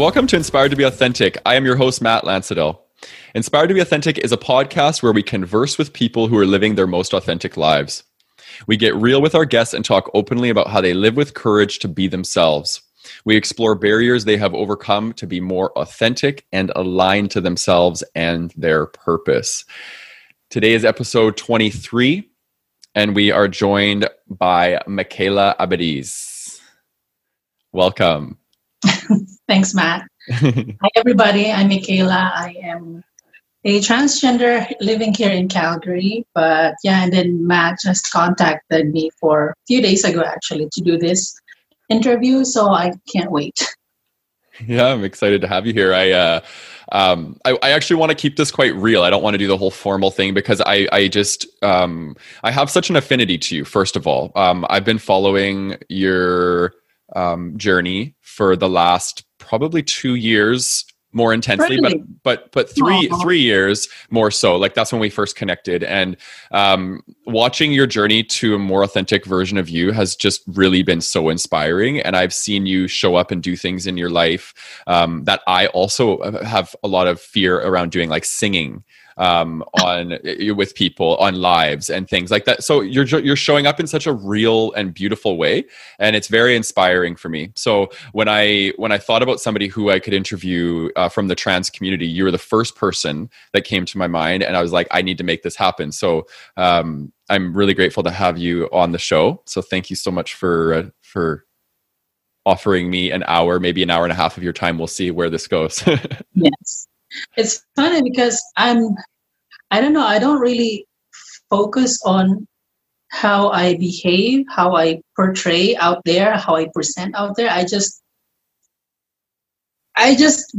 Welcome to Inspired to Be Authentic. I am your host, Matt Lansadell. Inspired to Be Authentic is a podcast where we converse with people who are living their most authentic lives. We get real with our guests and talk openly about how they live with courage to be themselves. We explore barriers they have overcome to be more authentic and aligned to themselves and their purpose. Today is episode 23, and we are joined by Michaela Abadiz. Welcome. Thanks, Matt. Hi, everybody. I'm Michaela. I am a transgender living here in Calgary. But yeah, and then Matt just contacted me for a few days ago, actually, to do this interview. So I can't wait. Yeah, I'm excited to have you here. I, uh, um, I, I, actually want to keep this quite real. I don't want to do the whole formal thing because I, I just, um, I have such an affinity to you. First of all, um, I've been following your um, journey for the last probably two years more intensely really? but but but three Aww. three years more so like that's when we first connected and um, watching your journey to a more authentic version of you has just really been so inspiring and i've seen you show up and do things in your life um, that i also have a lot of fear around doing like singing um, on with people on lives and things like that. So you're you're showing up in such a real and beautiful way, and it's very inspiring for me. So when I when I thought about somebody who I could interview uh, from the trans community, you were the first person that came to my mind, and I was like, I need to make this happen. So um, I'm really grateful to have you on the show. So thank you so much for uh, for offering me an hour, maybe an hour and a half of your time. We'll see where this goes. yes. It's funny because I'm I don't know, I don't really focus on how I behave, how I portray out there, how I present out there. I just, I just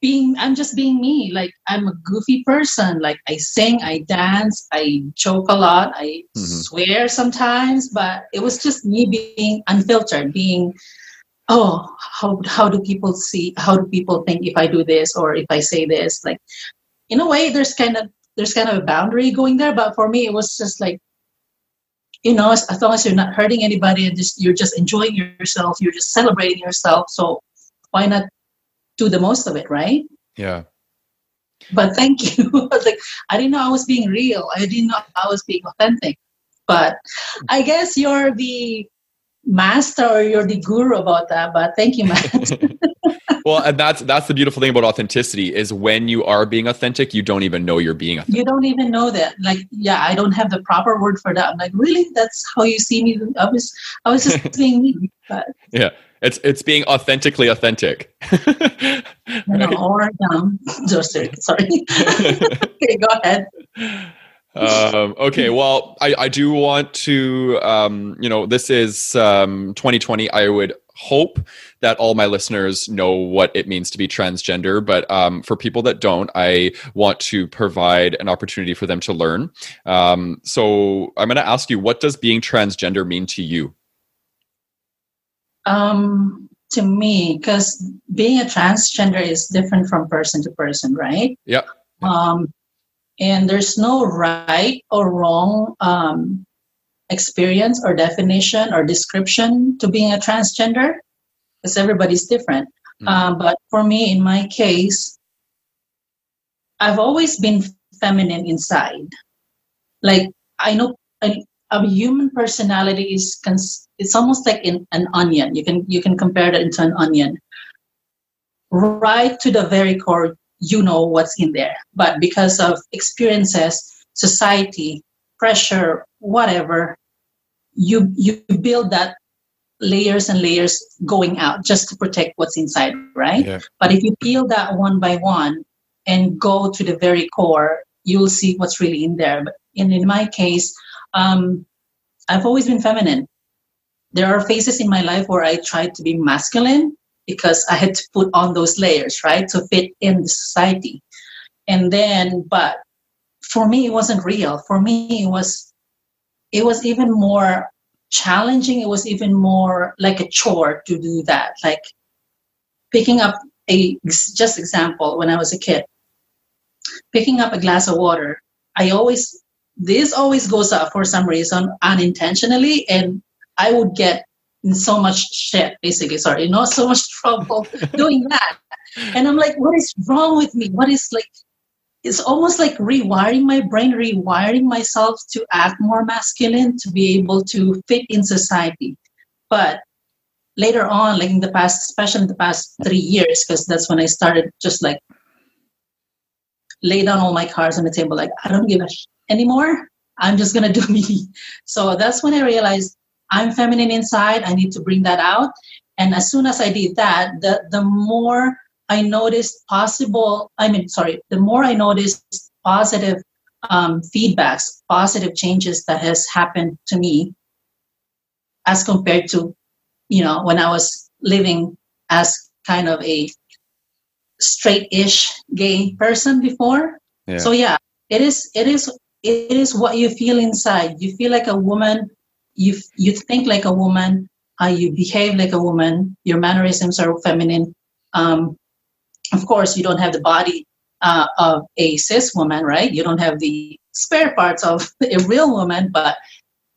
being, I'm just being me. Like I'm a goofy person. Like I sing, I dance, I joke a lot, I mm-hmm. swear sometimes, but it was just me being unfiltered, being, oh, how how do people see? How do people think if I do this or if I say this? Like in a way, there's kind of there's kind of a boundary going there. But for me, it was just like, you know, as, as long as you're not hurting anybody and just you're just enjoying yourself, you're just celebrating yourself. So why not do the most of it, right? Yeah. But thank you. like I didn't know I was being real. I didn't know I was being authentic. But I guess you're the master or you're the guru about that. But thank you, Matt. well, and that's that's the beautiful thing about authenticity is when you are being authentic, you don't even know you're being authentic. You don't even know that. Like, yeah, I don't have the proper word for that. I'm like, really? That's how you see me? I was I was just being me. But yeah. It's it's being authentically authentic. right? no, or um, sorry. okay, go ahead um, okay, well, I, I do want to, um, you know, this is um, 2020. I would hope that all my listeners know what it means to be transgender. But um, for people that don't, I want to provide an opportunity for them to learn. Um, so I'm going to ask you, what does being transgender mean to you? Um, to me, because being a transgender is different from person to person, right? Yeah. Um, and there's no right or wrong um, experience or definition or description to being a transgender because everybody's different. Um, but for me, in my case, I've always been feminine inside. Like I know a, a human personality is cons- it's almost like in an onion. You can you can compare that into an onion. Right to the very core, you know what's in there. But because of experiences, society, pressure, whatever, you you build that layers and layers going out just to protect what's inside, right? Yeah. But if you peel that one by one and go to the very core, you'll see what's really in there. But in, in my case, um, I've always been feminine. There are phases in my life where I tried to be masculine, because I had to put on those layers, right, to fit in the society. And then, but for me, it wasn't real. For me, it was, it was even more challenging. It was even more like a chore to do that. Like picking up a, just example, when I was a kid, picking up a glass of water, I always, this always goes up for some reason unintentionally, and I would get in so much shit, basically, sorry, you know, so much trouble doing that. And I'm like, what is wrong with me? What is like, it's almost like rewiring my brain, rewiring myself to act more masculine, to be able to fit in society. But later on, like in the past, especially in the past three years, because that's when I started just like lay down all my cards on the table, like, I don't give a sh- anymore. I'm just to do me. So that's when I realized I'm feminine inside. I need to bring that out. And as soon as I did that, the, the more I noticed possible, I mean, sorry, the more I noticed positive um, feedbacks, positive changes that has happened to me as compared to, you know, when I was living as kind of a straight-ish gay person before. Yeah. So yeah, it is, it is, it is what you feel inside. You feel like a woman. You you think like a woman. Uh, you behave like a woman. Your mannerisms are feminine. Um, of course, you don't have the body uh, of a cis woman, right? You don't have the spare parts of a real woman, but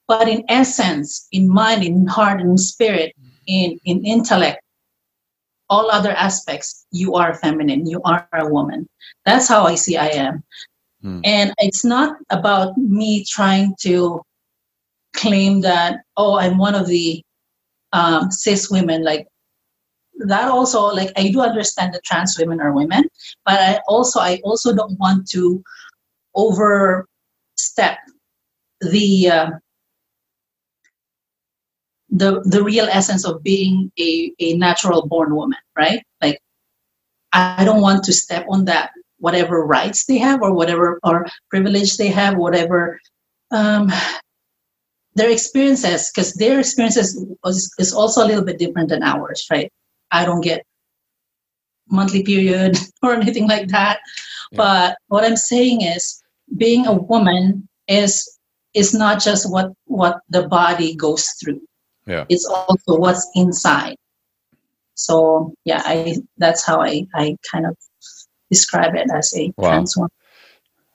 but in essence, in mind, in heart, in spirit, in in intellect, all other aspects, you are feminine. You are a woman. That's how I see I am. Hmm. And it's not about me trying to claim that, oh, I'm one of the um, cis women. Like that also like i do understand that trans women are women but i also i also don't want to overstep the uh, the the real essence of being a, a natural born woman right like i don't want to step on that whatever rights they have or whatever or privilege they have whatever um, their experiences because their experiences is, is also a little bit different than ours right I don't get monthly period or anything like that. Yeah. But what I'm saying is being a woman is is not just what what the body goes through. Yeah. It's also what's inside. So yeah, I that's how I, I kind of describe it as a wow. trans woman.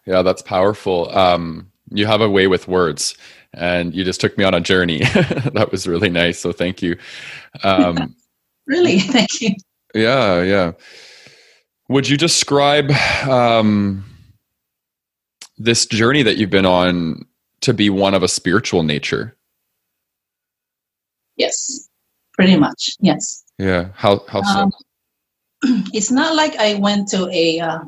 Yeah, that's powerful. Um, you have a way with words and you just took me on a journey. that was really nice. So thank you. Um, really thank you yeah yeah would you describe um, this journey that you've been on to be one of a spiritual nature yes pretty much yes yeah how how so um, it's not like i went to a uh,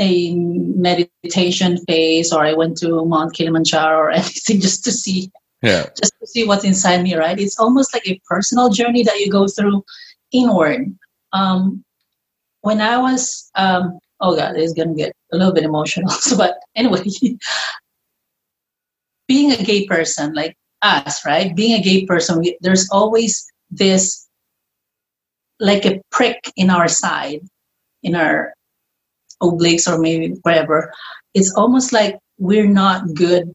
a meditation phase or i went to mount kilimanjaro or anything just to see yeah. just to see what's inside me right? It's almost like a personal journey that you go through inward. Um when i was um oh god it's gonna get a little bit emotional so, but anyway being a gay person like us right? Being a gay person we, there's always this like a prick in our side in our obliques or maybe wherever it's almost like we're not good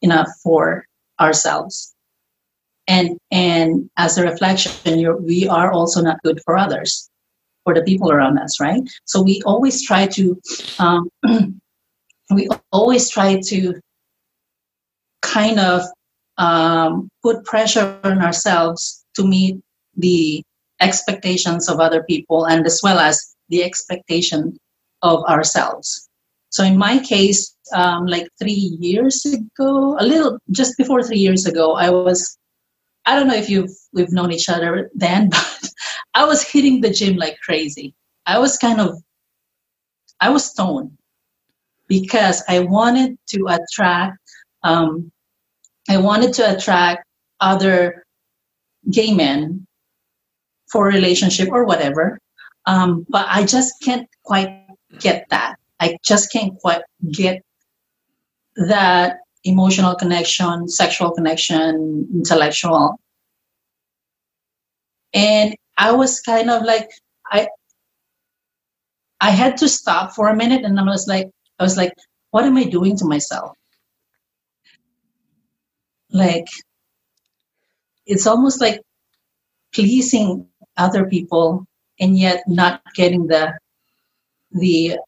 enough for ourselves. And and as a reflection we are also not good for others for the people around us right? So we always try to um, we always try to kind of um, put pressure on ourselves to meet the expectations of other people and as well as the expectation of ourselves so in my case, um, like three years ago, a little just before three years ago, I was. I don't know if you've we've known each other then, but I was hitting the gym like crazy. I was kind of, I was stoned because I wanted to attract, um, I wanted to attract other gay men for a relationship or whatever, um, but I just can't quite get that. I just can't quite mm-hmm. get that emotional connection, sexual connection, intellectual. And I was kind of like I I had to stop for a minute and I was like I was like, what am I doing to myself? Like it's almost like pleasing other people and yet not getting the the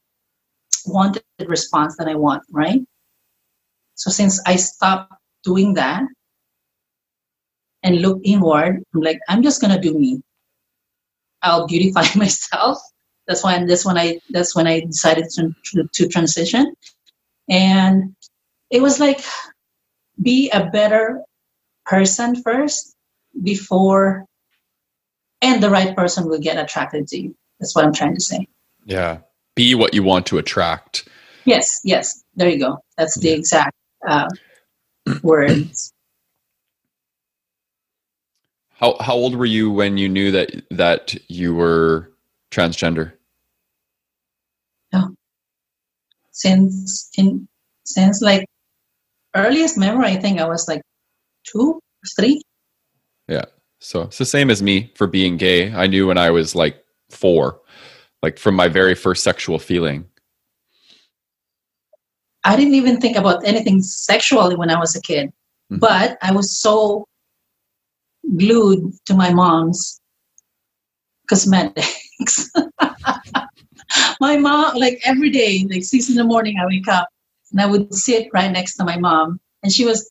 wanted response that I want, right? So since I stopped doing that, and look inward. I'm like, I'm just gonna do me. I'll beautify myself. That's when that's when I that's when I decided to, to, to transition, and it was like be a better person first before, and the right person will get attracted to you. That's what I'm trying to say. Yeah, be what you want to attract. Yes, yes. There you go. That's the exact uh, words. How how old were you when you knew that that you were transgender? Oh, since in since like earliest memory, I think I was like two, three. Yeah. So it's the same as me for being gay. I knew when I was like four, like from my very first sexual feeling. I didn't even think about anything sexually when I was a kid, mm-hmm. but I was so glued to my mom's cosmetics. my mom, like every day, like six in the morning, I wake up and I would sit right next to my mom, and she was,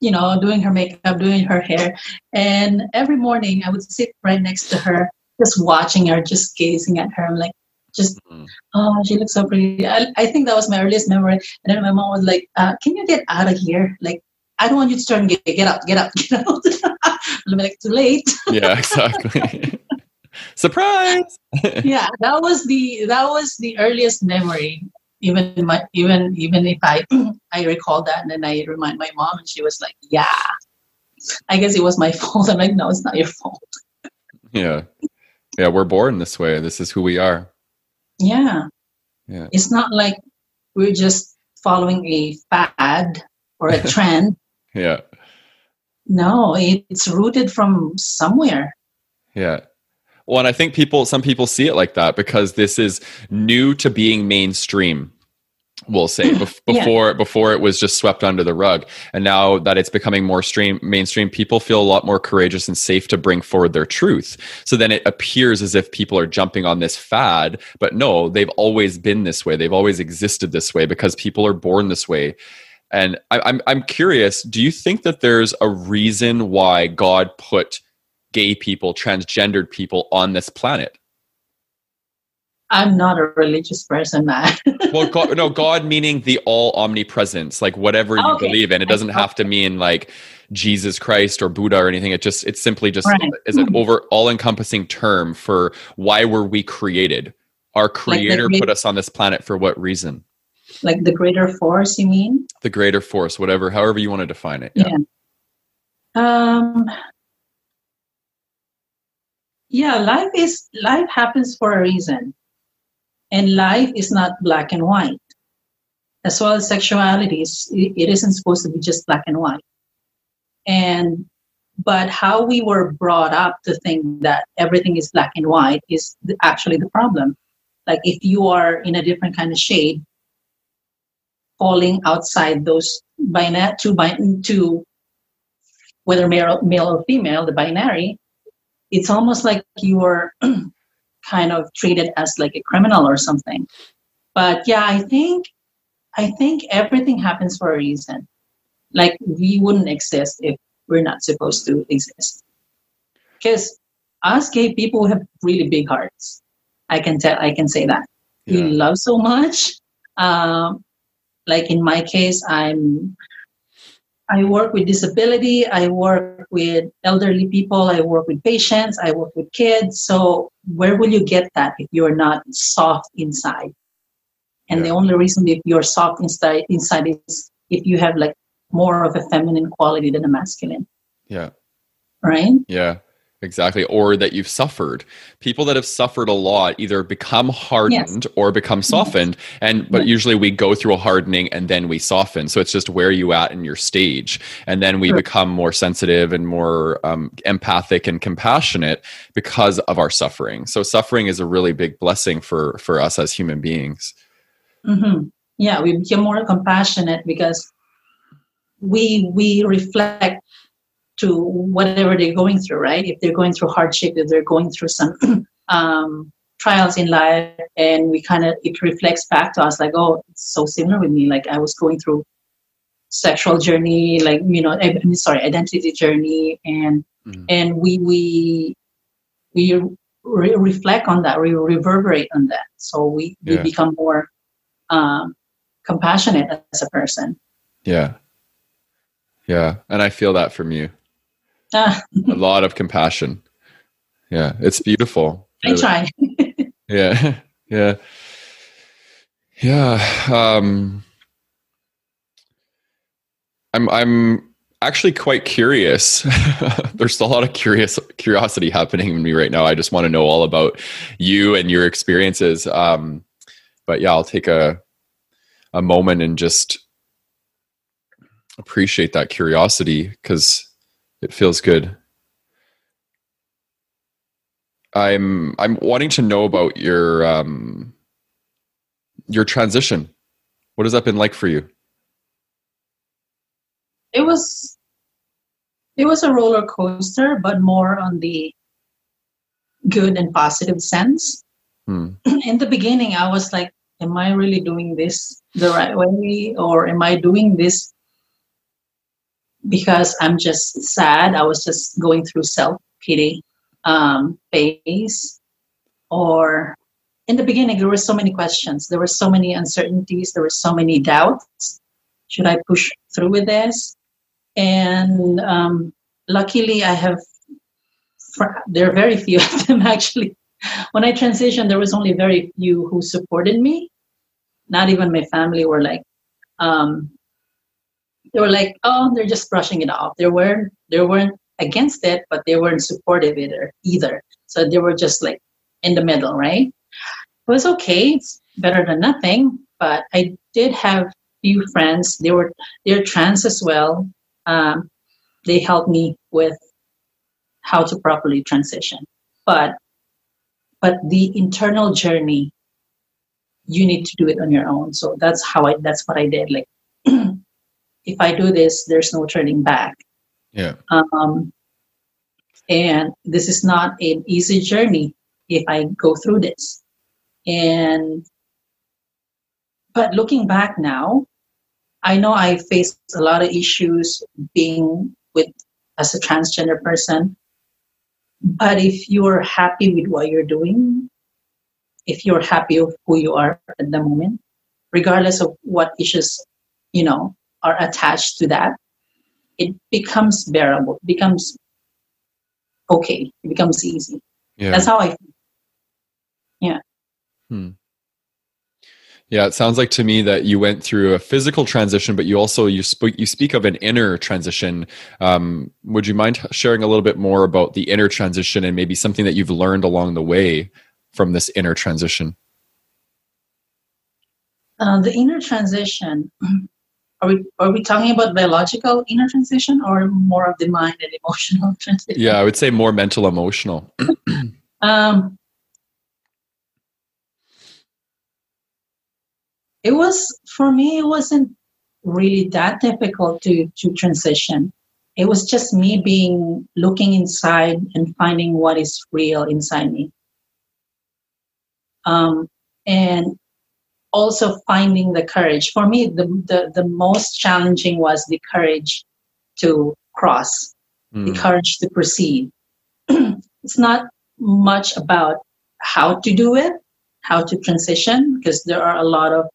you know, doing her makeup, doing her hair, and every morning I would sit right next to her, just watching her, just gazing at her. I'm like, just mm-hmm. oh she looks so pretty. I, I, think that was my earliest memory. And then my mom was like uh, can you get out of here? Like i don't want you to turn get, get out get out get out. I'm like too late. Yeah exactly. Surprise! Yeah that was the that was the earliest memory. Even my even even if i i recall that and then i remind my mom and she was like yeah. I guess it was my fault. I'm like no it's not your fault. Yeah yeah we're born this way this is who we are yeah. Yeah. It's not like we're just following a fad or a trend. yeah. No, it's rooted from somewhere. Yeah. Well, and I think people, some people see it like that because this is new to being mainstream we'll say before yeah. before it was just swept under the rug. And now that it's becoming more stream mainstream people feel a lot more courageous and safe to bring forward their truth. So then it appears as if people are jumping on this fad. But no they've always been this way. They've always existed this way because people are born this way. And I, I'm I'm curious do you think that there's a reason why God put gay people transgendered people on this planet I'm not a religious person, well, God, no, God meaning the all omnipresence, like whatever you okay. believe in. It doesn't have to mean like Jesus Christ or Buddha or anything. It just it's simply just right. is an over all encompassing term for why were we created. Our Creator like put us on this planet for what reason? Like the greater force, you mean? The greater force, whatever, however you want to define it. Yeah. yeah. Um. Yeah, life is life happens for a reason and life is not black and white. As well as sexuality, it isn't supposed to be just black and white. And but how we were brought up to think that everything is black and white is actually the problem. Like if you are in a different kind of shade, falling outside those binary to, to whether male, male or female, the binary, it's almost like you are kind of treated as like a criminal or something. But yeah, I think I think everything happens for a reason. Like we wouldn't exist if we're not supposed to exist. Because us gay people have really big hearts. I can tell I can say that. Yeah. We love so much. Um, like in my case, I'm I work with disability, I work with elderly people, I work with patients, I work with kids. So where will you get that if you're not soft inside? And yeah. the only reason if you're soft inside inside is if you have like more of a feminine quality than a masculine. Yeah. Right? Yeah. Exactly. Or that you've suffered. People that have suffered a lot either become hardened yes. or become softened. And but yes. usually we go through a hardening and then we soften. So it's just where you at in your stage. And then we sure. become more sensitive and more um, empathic and compassionate because of our suffering. So suffering is a really big blessing for for us as human beings. Mm-hmm. Yeah, we become more compassionate because we we reflect to whatever they're going through, right? If they're going through hardship, if they're going through some um, trials in life, and we kind of it reflects back to us like, oh, it's so similar with me. Like I was going through sexual journey, like you know, I, am sorry, identity journey, and mm-hmm. and we we we re- reflect on that, we reverberate on that, so we yeah. we become more um, compassionate as a person. Yeah, yeah, and I feel that from you. Ah. a lot of compassion. Yeah, it's beautiful. I try. yeah, yeah, yeah. Um, I'm I'm actually quite curious. There's a lot of curious curiosity happening in me right now. I just want to know all about you and your experiences. Um, but yeah, I'll take a a moment and just appreciate that curiosity because it feels good. I'm I'm wanting to know about your um, your transition. What has that been like for you? it was it was a roller coaster, but more on the good and positive sense. Hmm. In the beginning, I was like, "Am I really doing this the right way, or am I doing this because I'm just sad? I was just going through self pity um, phase, or in the beginning, there were so many questions, there were so many uncertainties, there were so many doubts. Should I push through with this? and um, luckily i have there are very few of them actually when i transitioned there was only very few who supported me not even my family were like um, they were like oh they're just brushing it off they weren't they weren't against it but they weren't supportive either either so they were just like in the middle right it was okay it's better than nothing but i did have few friends they were they're trans as well um, they helped me with how to properly transition. But but the internal journey, you need to do it on your own. So that's how I that's what I did. Like if I do this, there's no turning back. Yeah. Um, and this is not an easy journey if I go through this. And but looking back now, I know I faced a lot of issues being with as a transgender person. But if you're happy with what you're doing, if you're happy with who you are at the moment, regardless of what issues, you know, are attached to that, it becomes bearable, becomes okay, it becomes easy. Yeah. That's how I feel. Yeah. Hmm. Yeah, it sounds like to me that you went through a physical transition, but you also you speak you speak of an inner transition. Um, would you mind sharing a little bit more about the inner transition and maybe something that you've learned along the way from this inner transition? Uh, the inner transition. Are we are we talking about biological inner transition or more of the mind and emotional transition? Yeah, I would say more mental emotional. um, it was for me it wasn't really that difficult to to transition it was just me being looking inside and finding what is real inside me um, and also finding the courage for me the, the, the most challenging was the courage to cross mm. the courage to proceed it's not much about how to do it how to transition because there are a lot of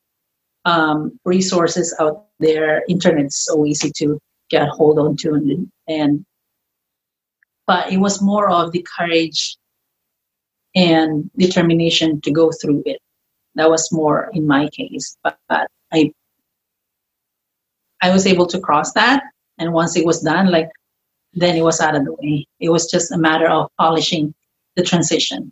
um, resources out there. Internet's so easy to get hold on to, and, and but it was more of the courage and determination to go through it. That was more in my case, but, but I I was able to cross that, and once it was done, like then it was out of the way. It was just a matter of polishing the transition.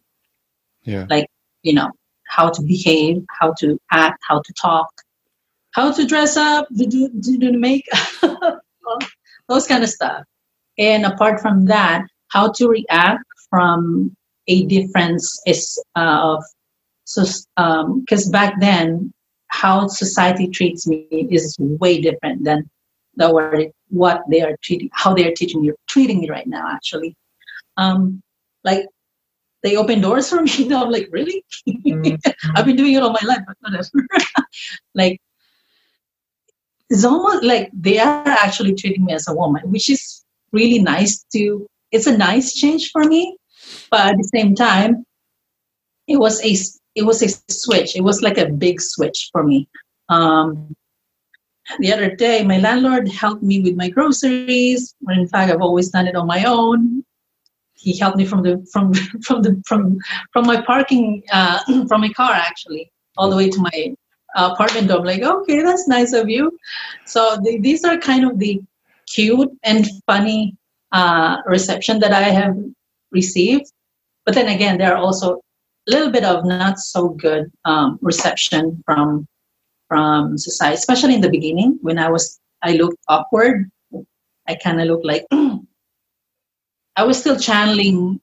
Yeah. Like, you know, how to behave, how to act, how to talk, how to dress up, do, to do the makeup, those kind of stuff. And apart from that, how to react from a difference is uh, of so because um, back then how society treats me is way different than the word what they are treating how they are teaching you treating me right now actually um like they open doors for me. No, I'm like, really? Mm-hmm. I've been doing it all my life, but whatever. like, it's almost like they are actually treating me as a woman, which is really nice to it's a nice change for me, but at the same time, it was a it was a switch. It was like a big switch for me. Um, the other day, my landlord helped me with my groceries. Or in fact, I've always done it on my own. He helped me from the from from the from from my parking uh, from my car actually all the way to my apartment. I'm like, okay, that's nice of you. So the, these are kind of the cute and funny uh, reception that I have received. But then again, there are also little bit of not so good um, reception from from society, especially in the beginning when I was I looked awkward. I kind of looked like I was still channeling.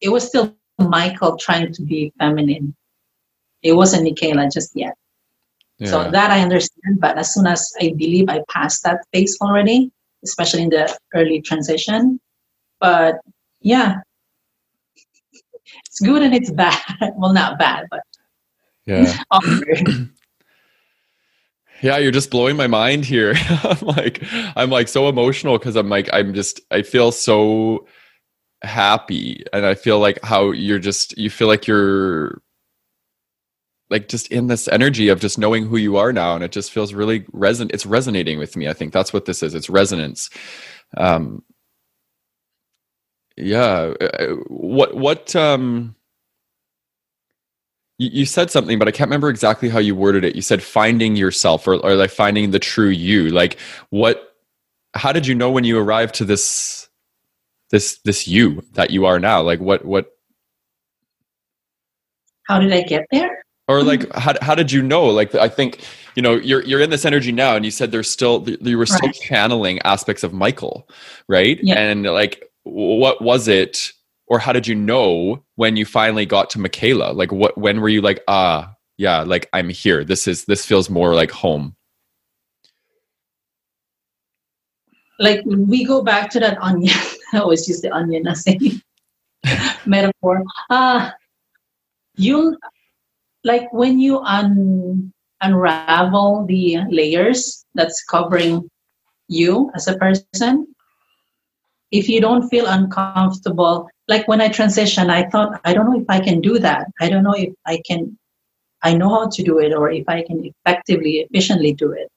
It was still Michael trying to be feminine. It wasn't Michaela just yet. Yeah. So that I understand, but as soon as I believe I passed that phase already, especially in the early transition. But yeah, it's good and it's bad. well, not bad, but yeah. yeah, you're just blowing my mind here. I'm like, I'm like so emotional because I'm like, I'm just, I feel so happy, and I feel like how you're just, you feel like you're like just in this energy of just knowing who you are now and it just feels really reson it's resonating with me i think that's what this is it's resonance um yeah uh, uh, what what um you, you said something but i can't remember exactly how you worded it. You said finding yourself or, or like finding the true you. Like what how did you know when you arrived to this this this you that you are now? Like what what how did i get there? Or like how, how did you know? Like i think you know you're you're in this energy now and you said there's still you were still right. channeling aspects of michael right? Yeah. and like what was it? Or how did you know when you finally got to michaela? Like what when were you like ah yeah like i'm here. This is this feels more like home. Like we go back to that onion. I always use the onion as a metaphor. Uh you like when you un, unravel the layers that's covering you as a person if you don't feel uncomfortable like when i transitioned, i thought i don't know if i can do that. I don't know if i can i know how to do it or if i can effectively efficiently do it.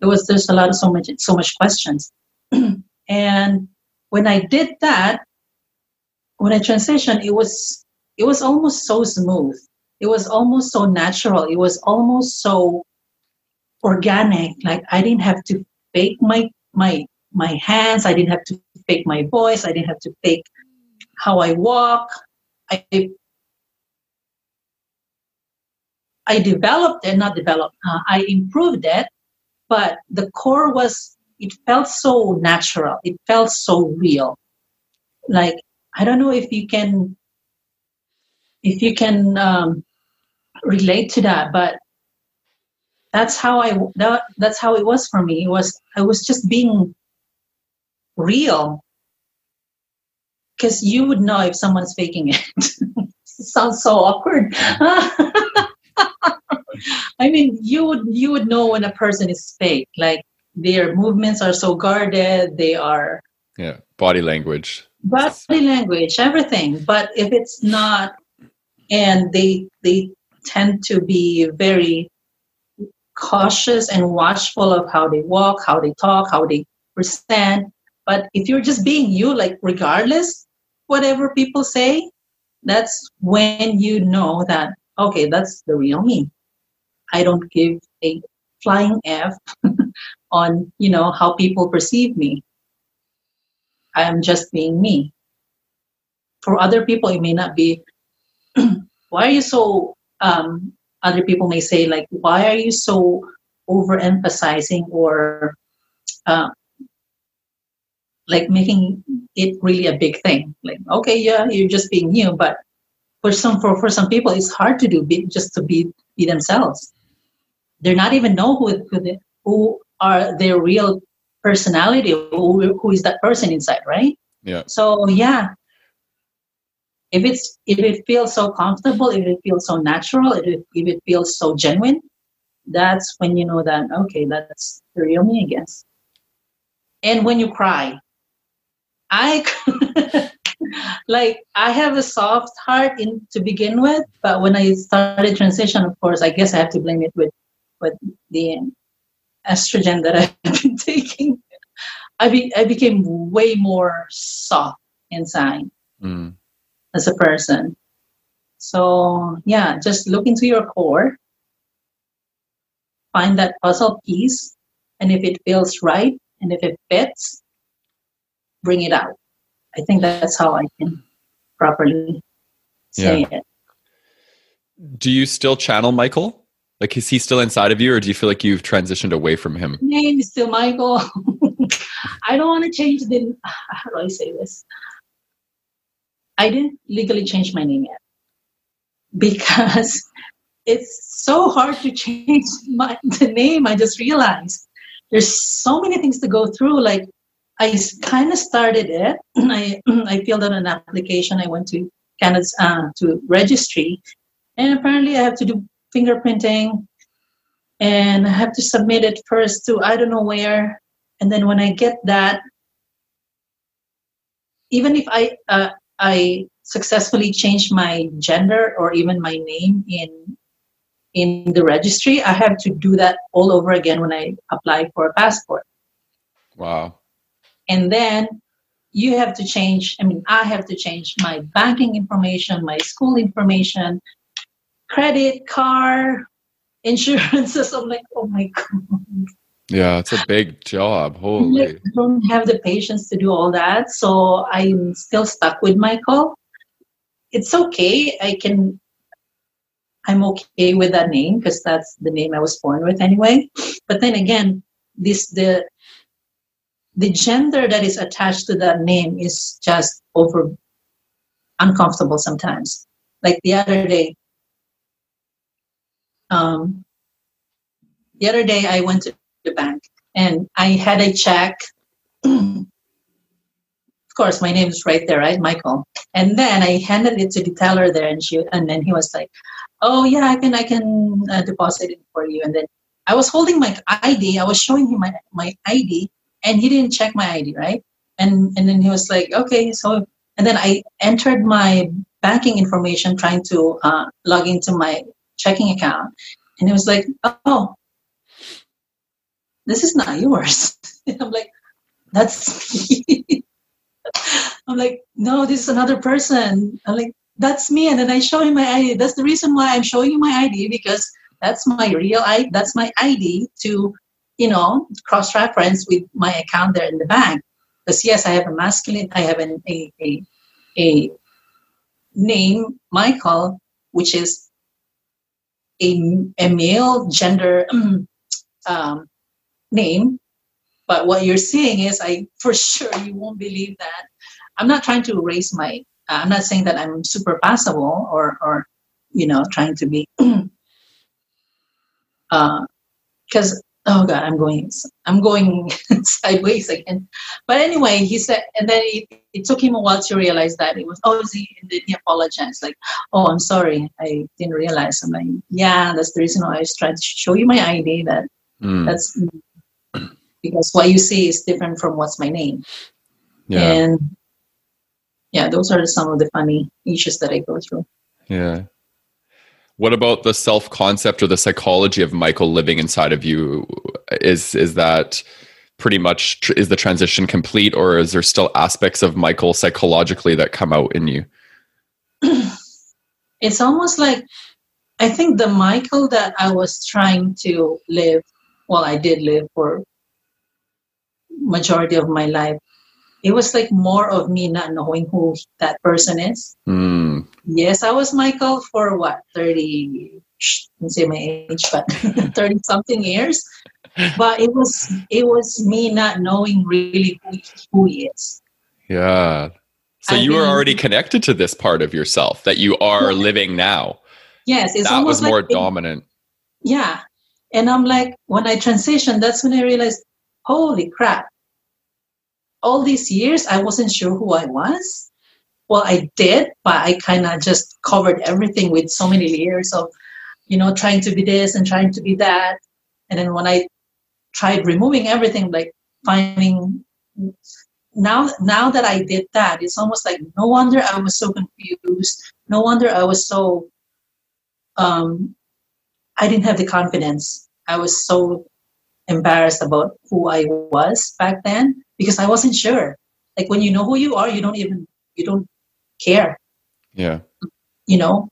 It was just a lot of so much so much questions. And when i did that when i transitioned it was it was almost so smooth. It was almost so natural. It was almost so organic. Like i didn't have to fake my my my hands. I didn't have to fake my voice i didn't have to fake how i walk. I i developed it not developed uh, i improved it but the core was it felt so natural it felt so real. Like i don't know if you can if you can um, relate to that but that's how i that, that's how it was for me. It was i was just being real. Because you would know if someone's faking it, it sounds so awkward. I mean you would you would know when a person is fake. Like their movements are so guarded they are yeah body language. Body language everything. But if it's not and they they tend to be very cautious and watchful of how they walk, how they talk, how they present. But if you're just being you, like regardless whatever people say, that's when you know that okay, that's the real me. I don't give a flying F on, you know, how people perceive me. I am just being me. For other people, it may not be, why are you so um, other people may say like why are you so overemphasizing or uh, like making it really a big thing. Like okay yeah you're just being you but for some for, for some people it's hard to do be, just to be be themselves. They're not even know who who, who are their real personality who, who is that person inside right? Yeah. So yeah. If it's if it feels so comfortable if it feels so natural if it, if it feels so genuine that's when you know that okay that's the real me i guess. And when you cry I like I have a soft heart in to begin with, but when I started transition, of course, I guess I have to blame it with with the estrogen that I've been taking. I be, I became way more soft inside mm. as a person. So yeah, just look into your core, find that puzzle piece, and if it feels right and if it fits, bring it out. I think that's how I can properly say yeah. it. Do you still channel Michael? Like, is he still inside of you, or do you feel like you've transitioned away from him? Name is still Michael. I don't want to change the. How do I say this? I didn't legally change my name yet because it's so hard to change my, the name. I just realized there's so many things to go through. Like I kind of started it. I I filled out an application. I went to Canada's uh, to registry, and apparently I have to do fingerprinting, and I have to submit it first to I don't know where, and then when I get that, even if I uh, I successfully change my gender or even my name in in the registry, I have to do that all over again when I apply for a passport. Wow and then you have to change i mean i have to change my banking information my school information credit card insurances i'm like oh my god. Yeah it's a big job. Holy. I don't have the patience to do all that so i'm still stuck with michael. It's okay. I can i'm okay with that name because that's the name i was born with anyway. But then again this the the gender that is attached to that name is just over uncomfortable sometimes. Like the other day, um, the other day I went to the bank and I had a check. of course, my name is right there, right, Michael. And then I handed it to the teller there, and she, and then he was like, "Oh yeah, I can, I can uh, deposit it for you." And then I was holding my ID. I was showing him my my ID, and he didn't check my ID, right? And and then he was like, okay, so and then I entered my banking information trying to uh, log into my checking account, and it was like, oh, this is not yours. and I'm like, that's me. I'm like, no, this is another person. I'm like, that's me. And then I show him my ID. That's the reason why I'm showing you my ID because that's my real ID. That's my ID to you know, cross reference with my account there in the bank. Because yes, I have a masculine, I have an, a, a, a name, Michael, which is a, a male gender um, name. But what you're seeing is, I for sure you won't believe that. I'm not trying to erase my. Uh, I'm not saying that I'm super passable or or you know trying to be. because uh, oh god i'm going i'm going sideways again. But anyway he said and then it, it took him a while to realize that it was oh he, and then he apologized like oh i'm sorry i didn't realize. I'm like yeah that's the reason why i was trying to show you my id that mm. that's because what you see is different from what's my name. Yeah. and yeah those are some of the funny issues that i go through. Yeah what about the self concept or the psychology of Michael living inside of you? Is is that pretty much tr- is the transition complete, or is there still aspects of Michael psychologically that come out in you? it's almost like I think the Michael that I was trying to live, well, I did live for majority of my life it was like more of me not knowing who that person is. Mm. Yes, I was Michael for what, 30, don't say my age, but 30 something years. But it was it was me not knowing really who, who he is. Yeah. So I you mean, were already connected to this part of yourself that you are yeah. living now. Yes, it's that was more like dominant. It, yeah. And I'm like, when I transitioned, that's when I realized, holy crap, all these years I wasn't sure who I was. Well, I did, but I kind of just covered everything with so many layers of, you know, trying to be this and trying to be that. And then when I tried removing everything, like finding now now that I did that, it's almost like no wonder I was so confused. No wonder I was so um, I didn't have the confidence. I was so embarrassed about who I was back then because I wasn't sure. Like when you know who you are, you don't even you don't care. Yeah. You know,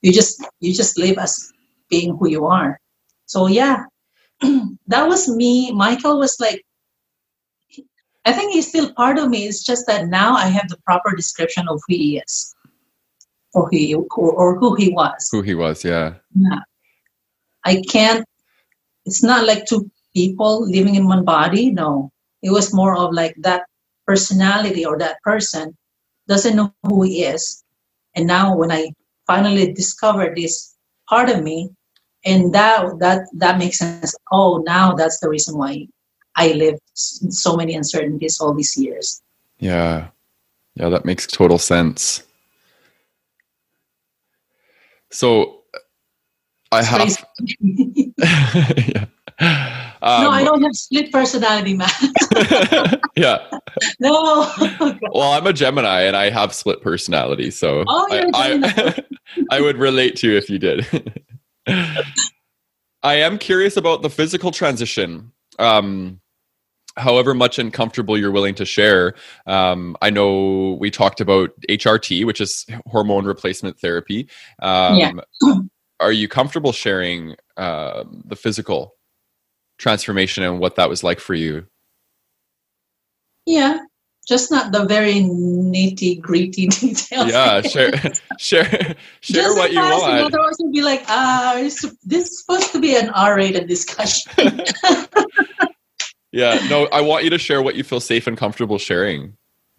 you just you just live as being who you are. So yeah, that was me. Michael was like, I think he's still part of me. It's just that now I have the proper description of who he is, or who he, or, or who he was. Who he was, yeah. Yeah. I can't. It's not like two people living in one body. No, it was more of like that personality or that person doesn't know who he is, and now when I finally discovered this part of me, and that that that makes sense. Oh, now that's the reason why I lived so many uncertainties all these years. Yeah, yeah, that makes total sense. So I have. yeah. Um, no, I don't have split personality, man. yeah. No. well, I'm a Gemini and I have split personality, so oh, I, I, I would relate to you if you did. I am curious about the physical transition. Um, however much uncomfortable you're willing to share. Um, I know we talked about HRT, which is hormone replacement therapy. Um, yeah. are you comfortable sharing uh, the physical transformation and what that was like for you? Yeah, just not the very nitty gritty details. Yeah, share, share, share what you want. Otherwise, you'd be like, ah, this is supposed to be an R-rated discussion. yeah, no, I want you to share what you feel safe and comfortable sharing.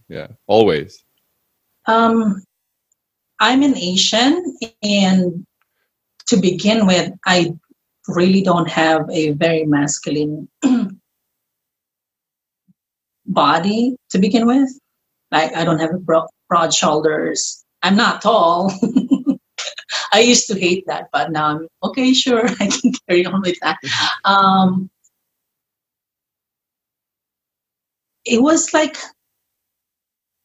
Yeah, always. Um, I'm an Asian, and to begin with, I really don't have a very masculine body to begin with. Like I don't have broad, shoulders. I'm not tall. I used to hate that, but now I'm okay. Sure, I can carry on with that. Um, it was like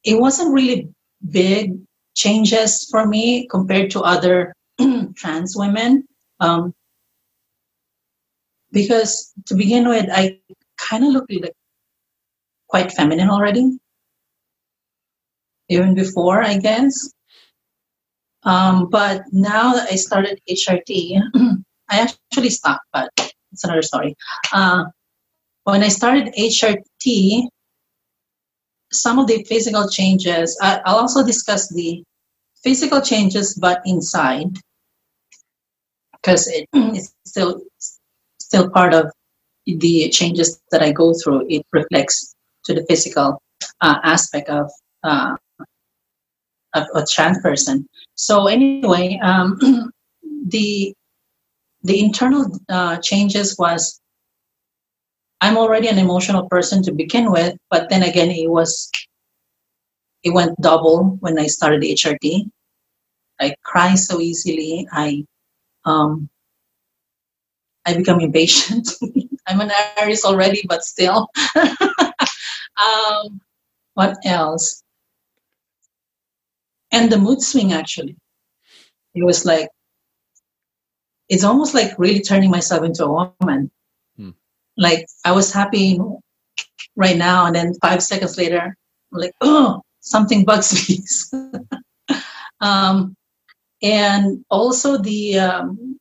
it wasn't really big changes for me compared to other trans women. Um, because to begin with, I kind of looked like quite feminine already, even before, I guess. Um, but now that I started HRT, I actually stopped, but it's another story. Uh, when I started HRT, some of the physical changes, I, I'll also discuss the physical changes, but inside, because it, it's still still part of the changes that I go through. It reflects to the physical uh, aspect of, uh, of a trans person. So anyway, um, the the internal uh, changes was I'm already an emotional person to begin with, but then again, it was it went double when I started HRT. I cry so easily. I um, I become impatient. I'm an Aries already, but still. um, what else? And the mood swing actually. It was like, it's almost like really turning myself into a woman. Hmm. Like I was happy right now, and then five seconds later, I'm like, oh, something bugs me. um, and also the um,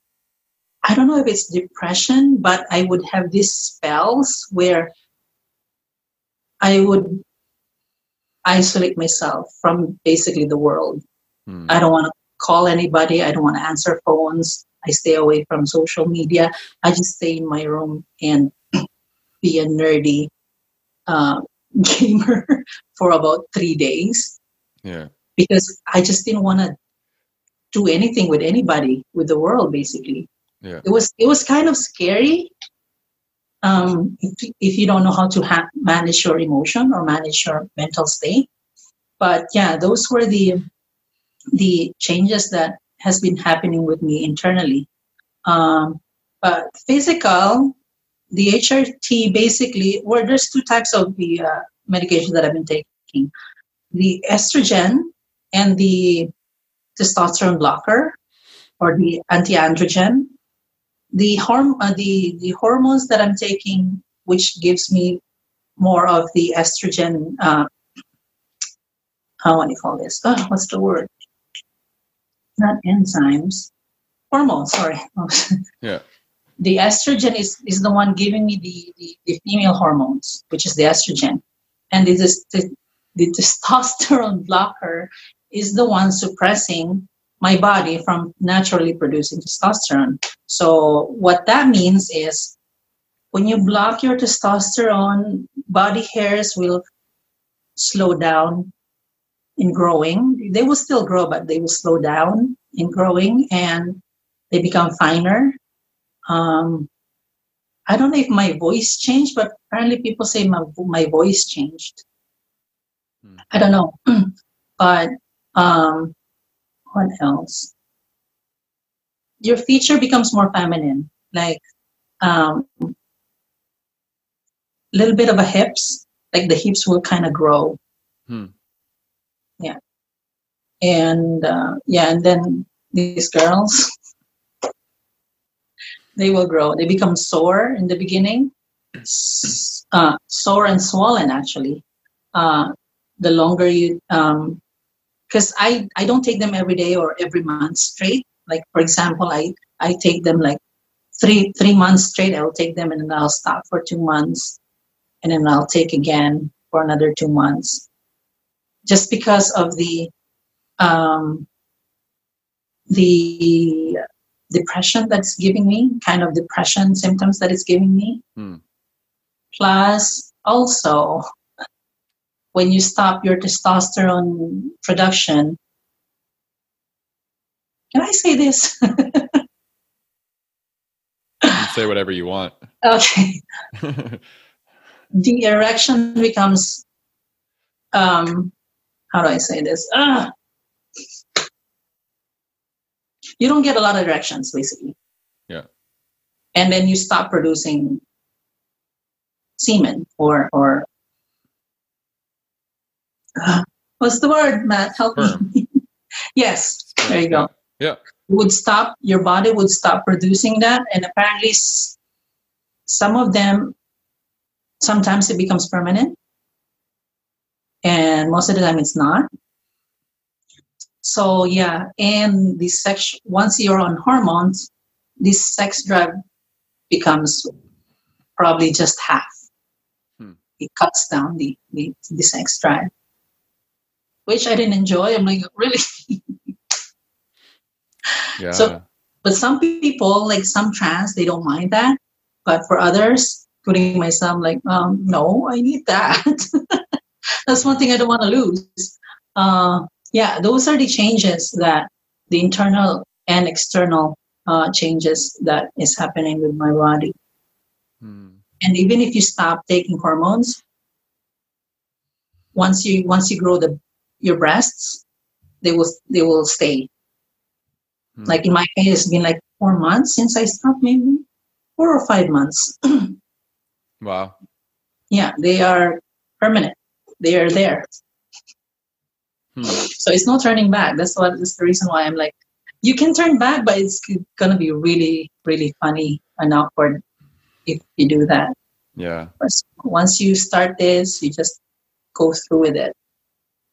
I don't know if it's depression, but I would have these spells where I would isolate myself from basically the world. Hmm. I don't want to call anybody. I don't want to answer phones. I stay away from social media. I just stay in my room and be a nerdy uh, gamer for about three days. Yeah. Because I just didn't want to do anything with anybody, with the world, basically it was it was kind of scary um, if, if you don't know how to ha- manage your emotion or manage your mental state but yeah those were the the changes that has been happening with me internally um, but physical the hrt basically where there's two types of the uh, medication that I've been taking. The estrogen and the testosterone blocker or the anti-androgen. The, horm- uh, the, the hormones that I'm taking, which gives me more of the estrogen, uh, how do you call this? Oh, what's the word? Not enzymes, hormones, sorry. yeah. The estrogen is, is the one giving me the, the, the female hormones, which is the estrogen. And it is the, the testosterone blocker is the one suppressing my body from naturally producing testosterone. So what that means is when you block your testosterone, body hairs will slow down in growing. They will still grow, but they will slow down in growing and they become finer. Um, I don't know if my voice changed, but apparently people say my, my voice changed. Hmm. I don't know. but um, else? Your feature becomes more feminine, like um, a little bit of a hips, like the hips will kind of grow. Hmm. Yeah. And uh, yeah, and then these girls, they will grow. They become sore in the beginning, uh, sore and swollen actually. Uh, the longer you um, because I, I don't take them every day or every month straight. Like for example, I, I take them like three three months straight. I'll take them and then I'll stop for two months, and then I'll take again for another two months, just because of the um, the depression that's giving me, kind of depression symptoms that it's giving me. Hmm. Plus, also when you stop your testosterone production. Can I say this? say whatever you want. Okay. the erection becomes, um, how do I say this? Ah. You don't get a lot of erections, basically. Yeah. And then you stop producing semen or or what's the word, Matt? Help me. yes, there you go. Yeah. Would stop, your body would stop producing that. And apparently, some of them, sometimes it becomes permanent. And most of the time, it's not. So, yeah. And the sex, once you're on hormones, this sex drive becomes probably just half. Hmm. It cuts down the, the, the sex drive which I didn't enjoy. I'm like, really? yeah. So, but some people, like some trans, they don't mind that. But for others, including myself, I'm like, um, no, I need that. That's one thing I don't want to lose. Uh, yeah, those are the changes that the internal and external uh, changes that is happening with my body. Hmm. And even if you stop taking hormones, once you once you grow the your breasts, they will they will stay. Hmm. Like in my case, it's been like four months since I stopped, maybe four or five months. wow. Yeah, they are permanent. They are there. Hmm. So it's no turning back. That's what that's the reason why I'm like, you can turn back, but it's gonna be really, really funny and awkward if you do that. Yeah. Once you start this, you just go through with it.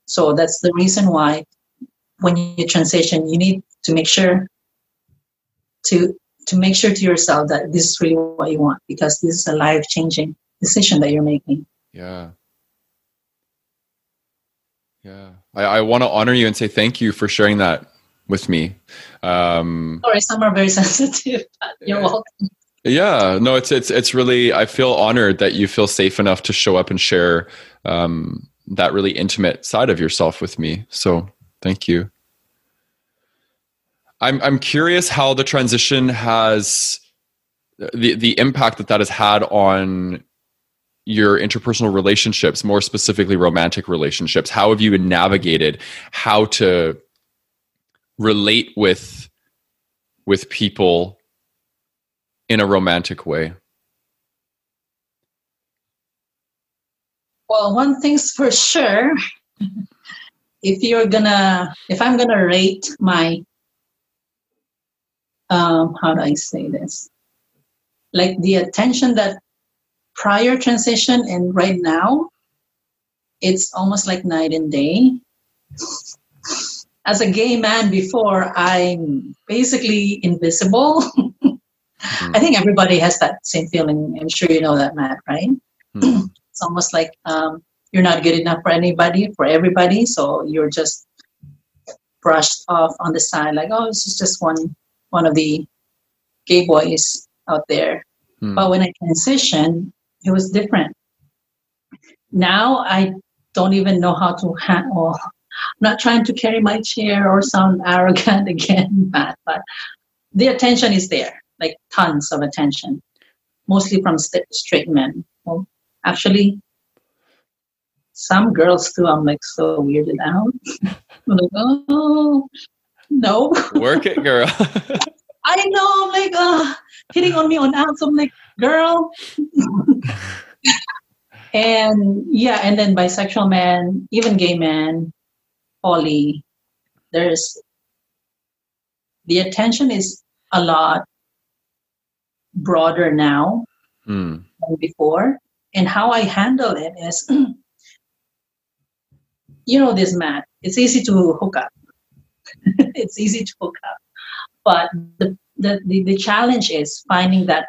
So that's the reason why when you transition, you need to make sure to to make sure to yourself that this is really what you want because this is a life changing decision that you're making. Yeah. Yeah. I, I want to honor you and say thank you for sharing that with me. Um, Sorry, some are very sensitive. You're welcome. Yeah, no, it's it's it's really. I feel honored that you feel safe enough to show up and share um, that really intimate side of yourself with me. So thank you. I'm I'm curious how the transition has the the impact that that has had on your interpersonal relationships, more specifically romantic relationships. How have you navigated how to relate with with people in a romantic way? Well, one thing's for sure. if you're gonna, if I'm gonna rate my, um, how do I say this? Like the attention that prior transition and right now, it's almost like night and day. As a gay man before, I'm basically invisible. Mm-hmm. I think everybody has that same feeling. I'm sure you know that, Matt, right? Mm-hmm. It's almost like um, you're not good enough for anybody, for everybody. So you're just brushed off on the side, like, oh, this is just one one of the gay boys out there. Mm. But when I transitioned, it was different. Now I don't even know how to handle. I'm not trying to carry my chair or sound arrogant again, Matt, but the attention is there, like tons of attention, mostly from st- straight men. Well, actually, some girls too. I'm like so weirded out. I'm like, oh no, work it, girl. I know. I'm like, uh, hitting on me on outs. I'm like, girl. and yeah, and then bisexual men, even gay men, poly. There's the attention is a lot broader now mm. than before. And how I handle it is, you know, this man, it's easy to hook up. it's easy to hook up, but the, the the the challenge is finding that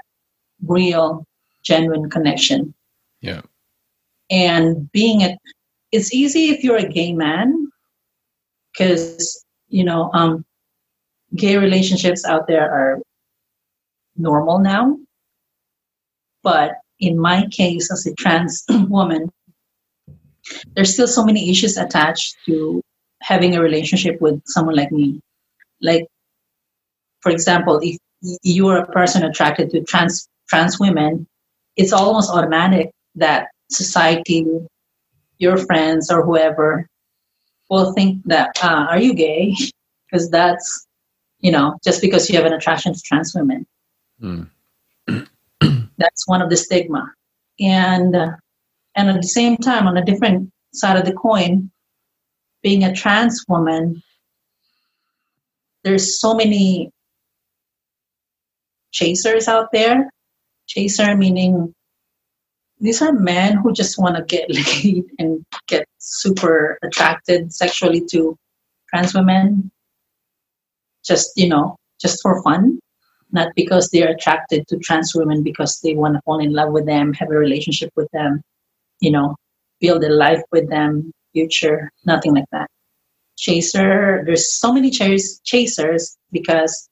real, genuine connection. Yeah. And being a, it's easy if you're a gay man, because you know, um, gay relationships out there are normal now. But in my case, as a trans woman, there's still so many issues attached to having a relationship with someone like me. Like, for example, if you're a person attracted to trans trans women, it's almost automatic that society, your friends or whoever, will think that uh, are you gay? Because that's you know just because you have an attraction to trans women. Mm. that's one of the stigma, and uh, and at the same time, on a different side of the coin, being a trans woman, there's so many chasers out there. Chaser meaning these are men who just want to get laid and get super attracted sexually to trans women just you know just for fun not because they're attracted to trans women because they want to fall in love with them have a relationship with them you know build a life with them future nothing like that chaser there's so many chas- chasers because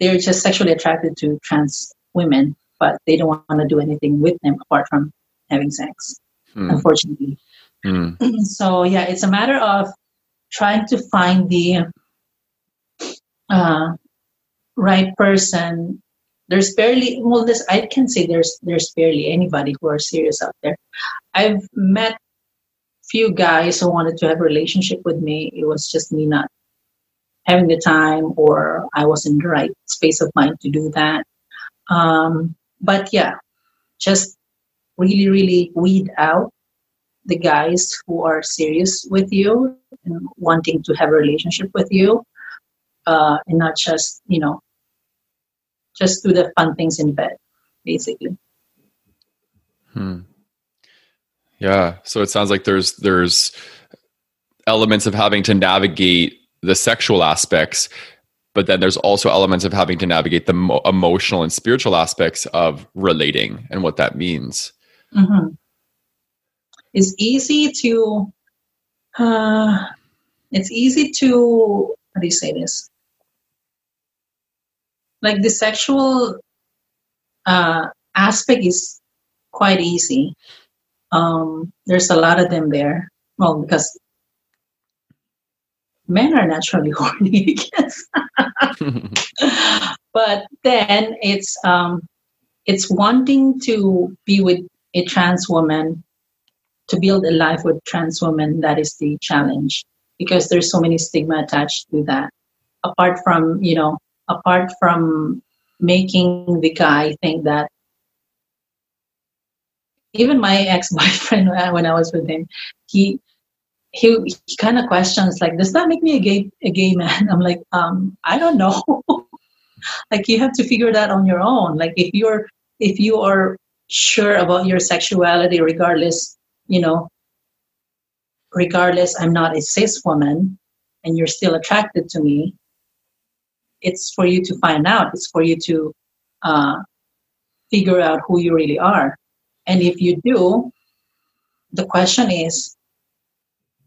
they're just sexually attracted to trans women, but they don't want to do anything with them apart from having sex, mm. unfortunately. Mm. So, yeah, it's a matter of trying to find the uh, right person. There's barely, well, this I can say there's there's barely anybody who are serious out there. I've met few guys who wanted to have a relationship with me. It was just me not having the time or I was in the right space of mind to do that. Um, but yeah, just really, really weed out the guys who are serious with you and wanting to have a relationship with you uh, and not just, you know, just do the fun things in bed, basically. Hmm. Yeah. So it sounds like there's there's elements of having to navigate the sexual aspects but then there's also elements of having to navigate the mo- emotional and spiritual aspects of relating and what that means mm-hmm. it's easy to uh, it's easy to how do you say this like the sexual uh, aspect is quite easy um, there's a lot of them there well because men are naturally horny, I guess. but then it's um, it's wanting to be with a trans woman, to build a life with trans women. That is the challenge because there's so many stigma attached to that. Apart from you know, apart from making the guy think that even my ex-boyfriend when I was with him, he he, he kind of questions like, does that make me a gay a gay man? I'm like, um, I don't know. like you have to figure that on your own. Like if you're if you are sure about your sexuality, regardless, you know, regardless, I'm not a cis woman, and you're still attracted to me. It's for you to find out. It's for you to uh, figure out who you really are. And if you do, the question is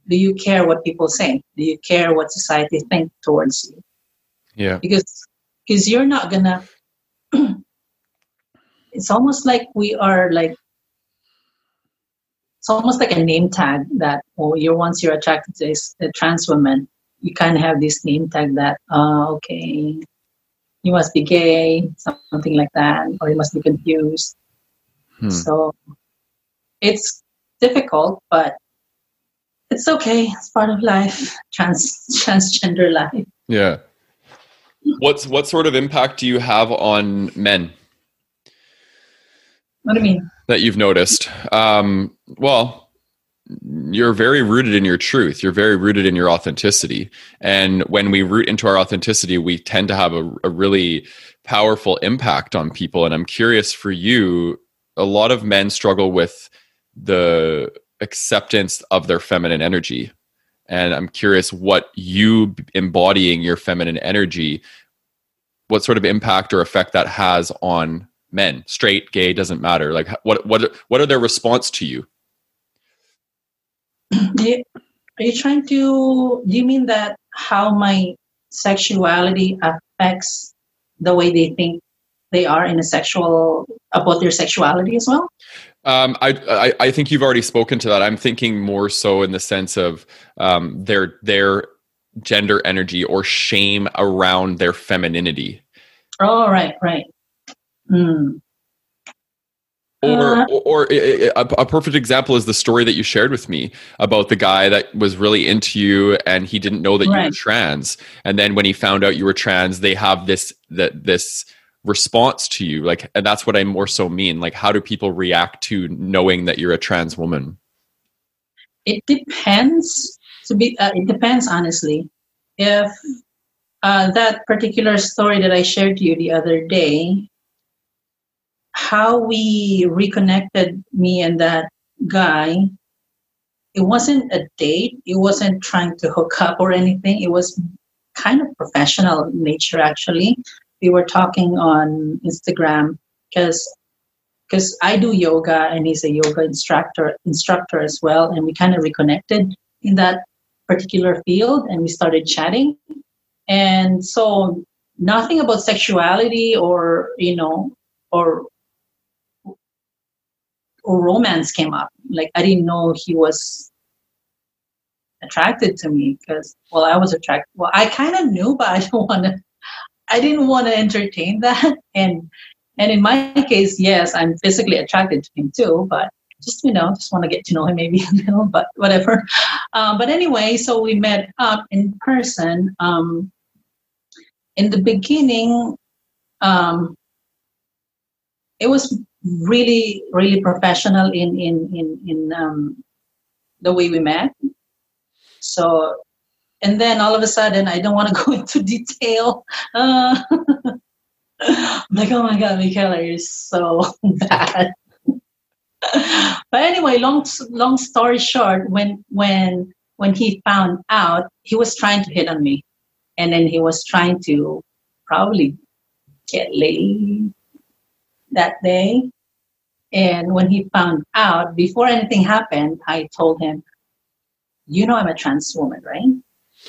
do you care what people say? Do you care what society think towards you? Yeah. Because because you're not gonna it's almost like we are like it's almost like a name tag that oh you're once you're attracted to a trans woman you of have this name tag that oh okay you must be gay something like that or you must be confused hmm. so it's difficult but it's okay. It's part of life. Trans transgender life. Yeah. What's what sort of impact do you have on men? What do you mean? That you've noticed. Um, well, you're very rooted in your truth. You're very rooted in your authenticity. And when we root into our authenticity, we tend to have a, a really powerful impact on people. And I'm curious for you, a lot of men struggle with the acceptance of their feminine energy. And I'm curious what you embodying your feminine energy, what sort of impact or effect that has on men, straight, gay, doesn't matter. Like what what what are their response to you? Are you trying to do you mean that how my sexuality affects the way they think they are in a sexual about their sexuality as well? Um, I, I, I think you've already spoken to that. I'm thinking more so in the sense of um, their their gender energy or shame around their femininity. Oh, right, right. Mm. Or, uh, or, or a, a, perfect example is the story that you shared with me about the guy that was really into you and he didn't know that right. you were trans, and then when he found out you were trans, they have this that this response to you. Like and that's what i more so mean. Like how do people react to knowing that you're a trans woman? It depends to be uh, it depends honestly. If uh, that particular story that i shared to you the other day how we reconnected me and that guy it wasn't a date it wasn't trying to hook up or anything it was kind of professional nature actually we were talking on Instagram because because I do yoga and he's a yoga instructor instructor as well, and we kind of reconnected in that particular field, and we started chatting. And so nothing about sexuality or you know or or romance came up. Like I didn't know he was attracted to me because well I was attracted. Well, I kind of knew, but I don't want to I didn't want to entertain that. And and in my case, yes, I'm physically attracted to him too, but just you know, just want to get to know him maybe a little, but whatever. Um, but anyway, so we met up in person. Um, in the beginning, um, it was really, really professional in in in in um, the way we met. So and then all of a sudden i don't want to go into detail. Uh, I'm like oh my god michaela you're so bad. But anyway long long story short when when when he found out he was trying to hit on me. And then he was trying to probably get laid that day and when he found out before anything happened i told him you know i'm a trans woman right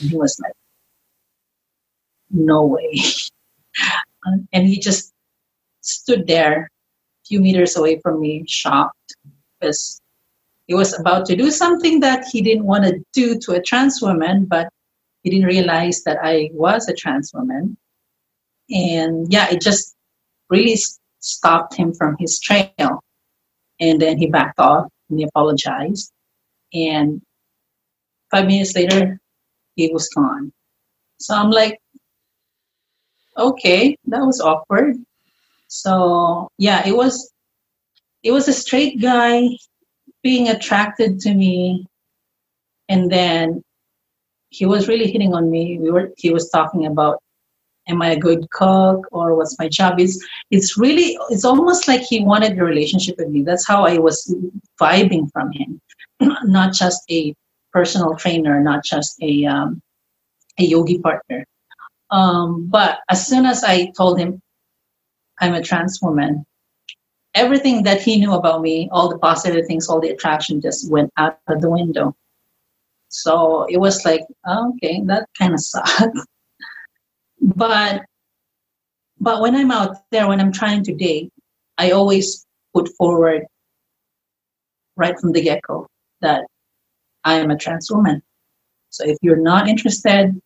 and he was like, no way. Um, and he just stood there a few meters away from me, shocked, because he was about to do something that he didn't want to do to a trans woman, but he didn't realize that I was a trans woman. And yeah, it just really stopped him from his trail. And then he backed off and he apologized. And five minutes later, he was gone. So I'm like, okay, that was awkward. So yeah, it was it was a straight guy being attracted to me and then he was really hitting on me we were he was talking about am i a good cook or what's my job is it's really it's almost like he wanted a relationship with me that's how i was vibing from him not just a personal trainer not just a um, a yogi partner um, but as soon as i told him i'm a trans woman everything that he knew about me, all the positive things, all the attraction just went out of the window. So it was like, oh, okay, that kind of sucks. But but when I'm out there, when I'm trying to date, I always put forward right from the get-go that I am a trans woman. So if you're not interested,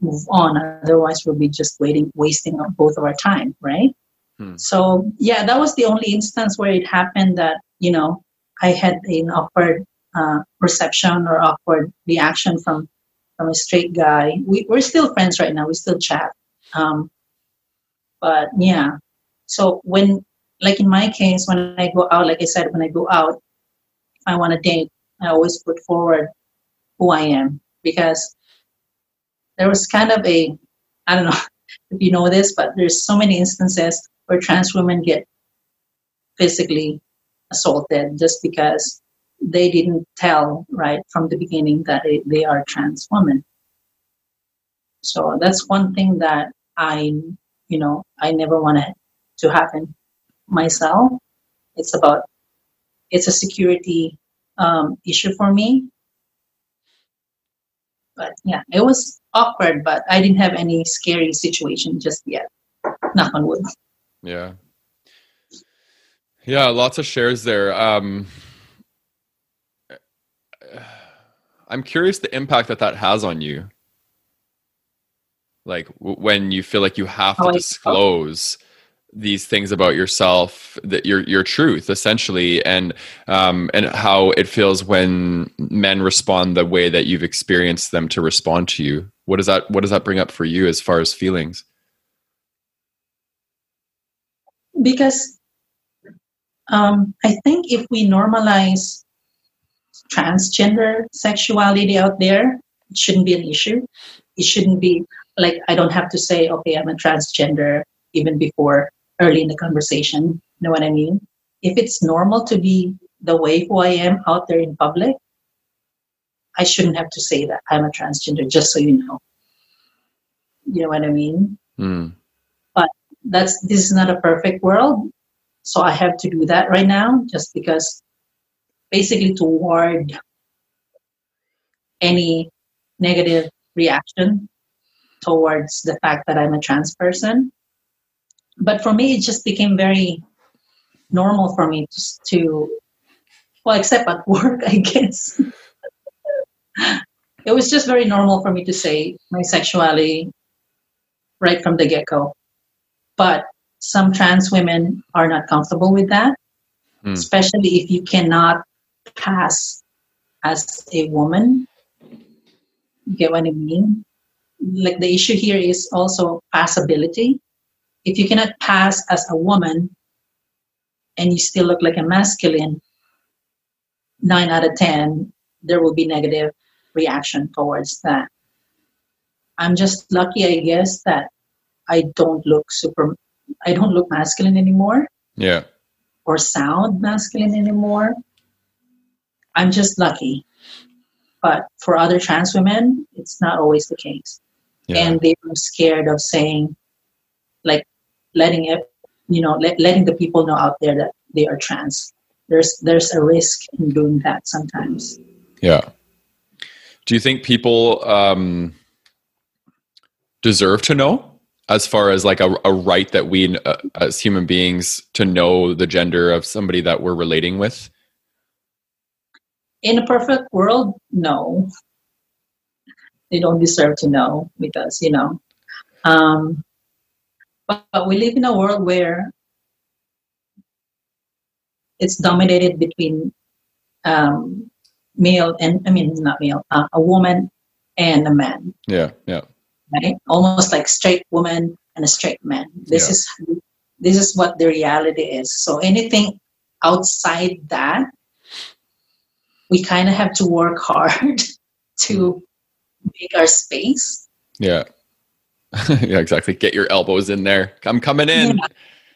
move on. Otherwise, we'll be just waiting, wasting both of our time, right? Hmm. So yeah, that was the only instance where it happened that you know I had an awkward uh, perception or awkward reaction from from a straight guy. We, we're still friends right now. We still chat. Um, but yeah, so when like in my case, when I go out, like I said, when I go out, if I want to date, I always put forward who I am because there was kind of a I don't know if you know this, but there's so many instances where trans women get physically assaulted just because they didn't tell right from the beginning that it, they are trans women. So that's one thing that I, you know, I never wanted to happen myself. It's about, it's a security um, issue for me. But yeah, it was awkward, but I didn't have any scary situation just yet. Knock on wood. Yeah. Yeah, lots of shares there. Um, I'm curious the impact that that has on you. Like w- when you feel like you have to disclose these things about yourself, that your your truth essentially, and um, and how it feels when men respond the way that you've experienced them to respond to you. What does that What does that bring up for you as far as feelings? because um, I think if we normalize transgender sexuality out there, it shouldn't be an issue. It shouldn't be like I don't have to say, okay, I'm a transgender even before early in the conversation. You know what I mean? If it's normal to be the way who I am out there in public, I shouldn't have to say that I'm a transgender, just so you know. You know what I mean? Mm that's this is not a perfect world so i have to do that right now just because basically to ward any negative reaction towards the fact that i'm a trans person. But for me it just became very normal for me just to well except at work i guess. It was just very normal for me to say my sexuality right from the get-go. But some trans women are not comfortable with that, mm. especially if you cannot pass as a woman. You get what I mean? Like the issue here is also passability. If you cannot pass as a woman and you still look like a masculine, nine out of 10, there will be negative reaction towards that. I'm just lucky, I guess, that I don't look super, I don't look masculine anymore. Yeah. Or sound masculine anymore. I'm just lucky. But for other trans women, it's not always the case. Yeah. And they're scared of saying, like, letting it, you know, let, letting the people know out there that they are trans. There's there's a risk in doing that sometimes. Yeah. Do you think people um, deserve to know? as far as like a, a right that we uh, as human beings to know the gender of somebody that we're relating with in a perfect world no they don't deserve to know because you know um, but, but we live in a world where it's dominated between um, male and i mean not male uh, a woman and a man yeah yeah right? Almost like straight woman and a straight man. This yeah. is this is what the reality is. So anything outside that, we kind of have to work hard to make our space. Yeah. yeah, exactly. Get your elbows in there. I'm coming in. Yeah,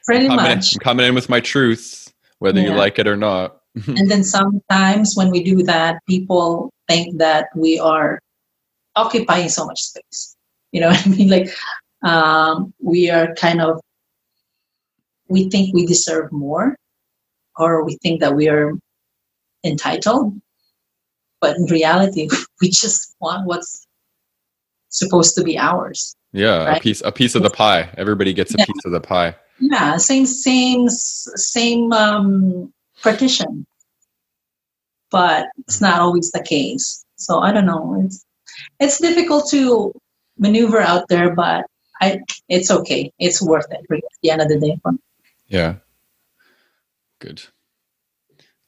pretty I'm much. In, I'm coming in with my truth, whether yeah. you like it or not. and then sometimes when we do that, people think that we are occupying so much space. You know what I mean? Like um, we are kind of we think we deserve more, or we think that we are entitled. But in reality, we just want what's supposed to be ours. Yeah, right? a piece a piece of the pie. Everybody gets a yeah. piece of the pie. Yeah, same same same um, partition, but it's not always the case. So I don't know. It's it's difficult to maneuver out there, but I it's okay. It's worth it at the end of the day. Yeah. Good.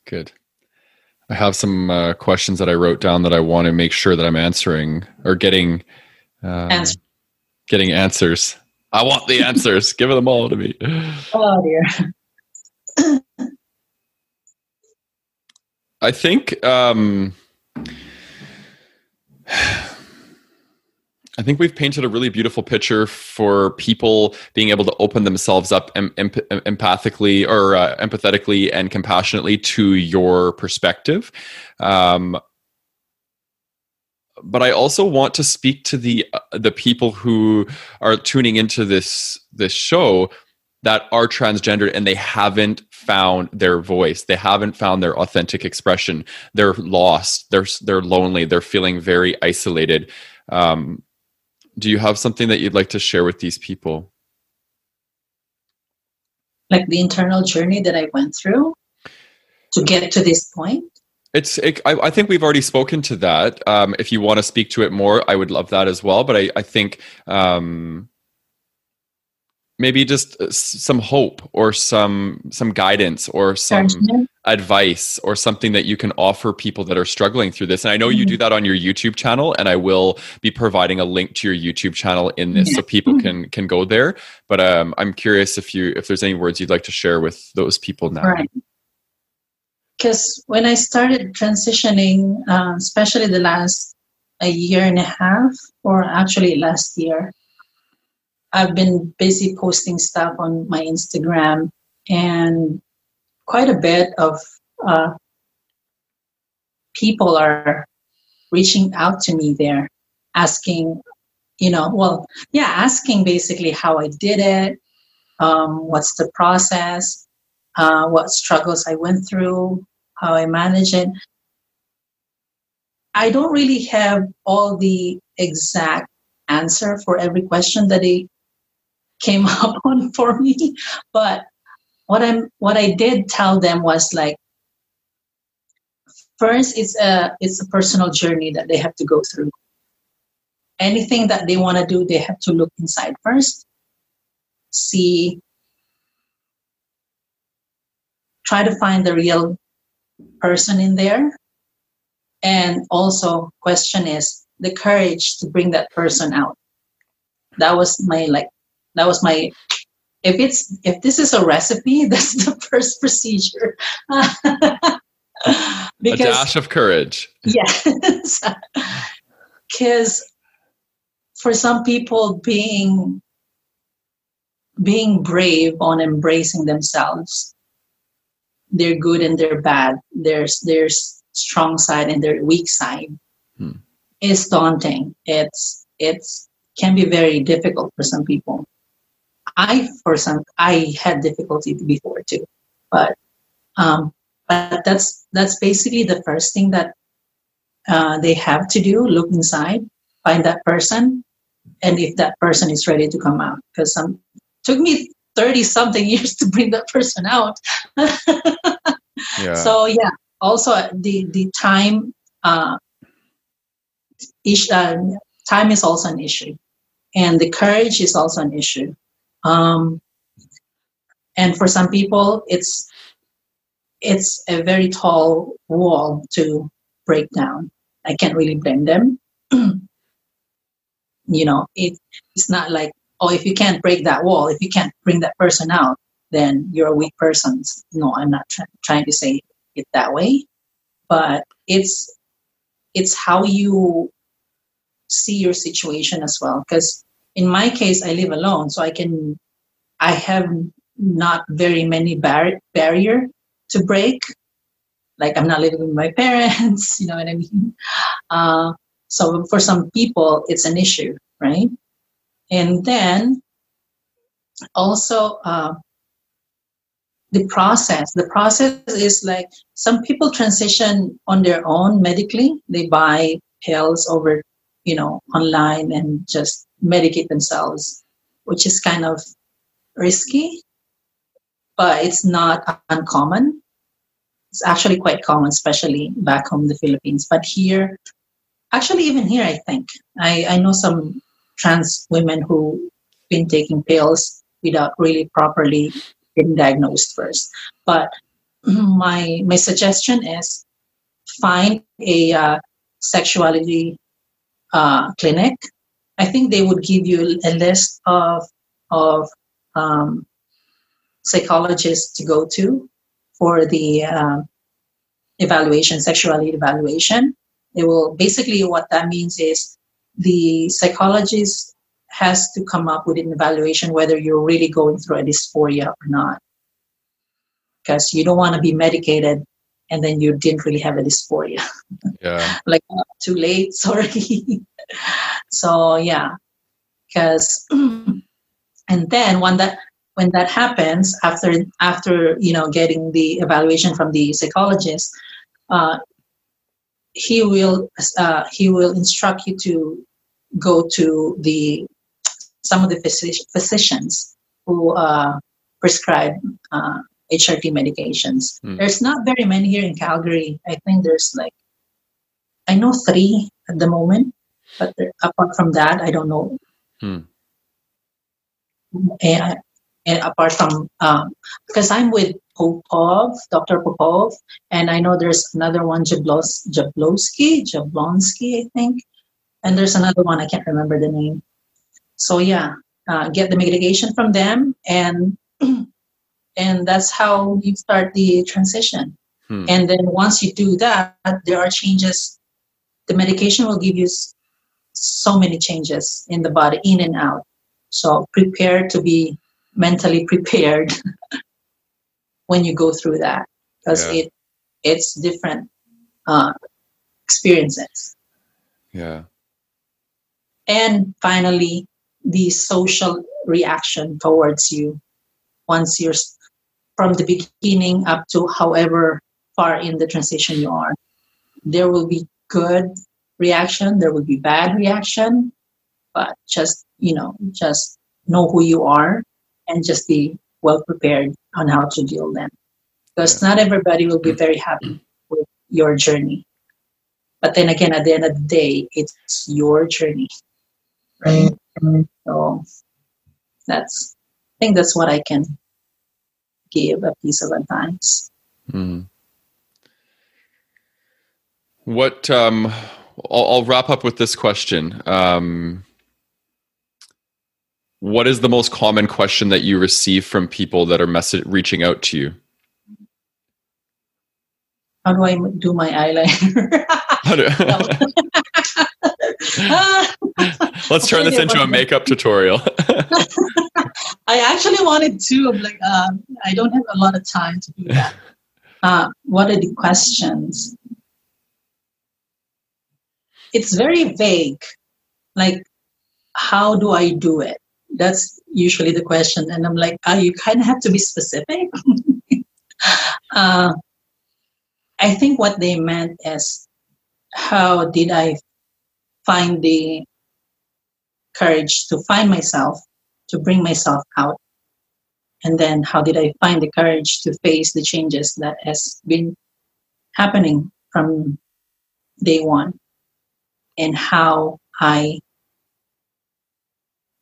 Good. I have some uh, questions that I wrote down that I want to make sure that I'm answering or getting um, Answer. getting answers. I want the answers. Give them all to me. Oh dear. I think um, I think we've painted a really beautiful picture for people being able to open themselves up em- em- empathically or uh, empathetically and compassionately to your perspective. Um, but I also want to speak to the uh, the people who are tuning into this this show that are transgendered and they haven't found their voice. They haven't found their authentic expression. They're lost. They're they're lonely. They're feeling very isolated. Um, do you have something that you'd like to share with these people? Like the internal journey that i went through to get to this point? It's it, I, I, think we've already spoken to that. Um, if you want to speak to it more i would love that as well but i, I think um, maybe just uh, some hope or some some guidance or some advice or something that you can offer people that are struggling through this. And i know you do mm-hmm. that on your youtube channel and i will be providing a link to your youtube channel in this so people mm-hmm. can can go there. But um, i'm curious if you if there's any words you'd like to share with those people now. Right. Because when i started transitioning uh, especially the last a year and a half or actually last year I've been busy posting stuff on my Instagram, and quite a bit of uh, people are reaching out to me there, asking, you know, well, yeah, asking basically how I did it, um, what's the process, uh, what struggles I went through, how I manage it. I don't really have all the exact answer for every question that they came up on for me. But what I'm what I did tell them was like first it's a it's a personal journey that they have to go through. Anything that they want to do, they have to look inside first, see, try to find the real person in there. And also question is the courage to bring that person out. That was my like that was my if it's if this is a recipe that's the first procedure. Because, a dash of courage. Yes. Because for some people being being brave on embracing themselves their good and their bad. There's their strong side and their weak side. Hmm. is daunting. It's it's can be very difficult for some people I for some I had difficulty before too, but um, but that's that's basically the first thing that uh, they have to do: look inside, find that person, and if that person is ready to come out. Because some took me thirty something years to bring that person out. yeah. So yeah. Also, the the time uh, ish, uh, time is also an issue, and the courage is also an issue um, and for some people, it's it's a very tall wall to break down. I can't really blame them. you know, it, it's not like, oh, if you can't break that wall, if you can't bring that person out, then you're a weak person. No, I'm not try- trying to say it that way, but it's it's how you see your situation as well. Because in my case, I live alone, so I can I have not very many bar- barrier to break. Like I'm not living with my parents, you know what I mean. Uh, so for some people, it's an issue, right? And then also uh, the process. The process is like some people transition on their own medically. They buy pills over, you know, online and just medicate themselves, which is kind of risky, but it's not uncommon. It's actually quite common, especially back home in the Philippines. But here, actually, even here, I think I, I know some trans women who been taking pills without really properly getting diagnosed first. But my my suggestion is find a uh, sexuality uh, clinic. I think they would give you a list of of um, psychologists to go to for the uh, evaluation, sexuality evaluation. It will basically what that means is the psychologist has to come up with an evaluation whether you're really going through a dysphoria or not. Because you don't want to be medicated and then you didn't really have a dysphoria. Yeah. like oh, too late, sorry. So yeah. Because and then when that when that happens after after you know getting the evaluation from the psychologist, uh, he will uh, he will instruct you to go to the some of the physici- physicians who uh, prescribe uh, HRT medications. Hmm. There's not very many here in Calgary. I think there's like, I know three at the moment, but apart from that, I don't know. Hmm. And, and apart from, um, because I'm with Popov, Dr. Popov, and I know there's another one, Jablos, Jablowski, Jablonski, I think. And there's another one, I can't remember the name. So yeah, uh, get the medication from them, and and that's how you start the transition. Hmm. And then once you do that, there are changes. The medication will give you so many changes in the body, in and out. So prepare to be mentally prepared when you go through that, because Yeah. it it's different uh, experiences. Yeah. and finally the social reaction towards you once you're from the beginning up to however far in the transition you are there will be good reaction there will be bad reaction but just you know just know who you are and just be well prepared on how to deal them because not everybody will be very happy with your journey but then again at the end of the day it's your journey right? So that's I think that's what I can give a piece of advice. Hmm. What um, I'll, I'll wrap up with this question. Um, what is the most common question that you receive from people that are message reaching out to you? How do I do my eyeliner? Let's turn this into a makeup tutorial. I actually wanted to. I'm like, um, I don't have a lot of time to do that. Uh, what are the questions? It's very vague. Like, how do I do it? That's usually the question. And I'm like, oh, you kind of have to be specific. uh, I think what they meant is, how did I find the courage to find myself, to bring myself out? And then how did I find the courage to face the changes that has been happening from day one? And how I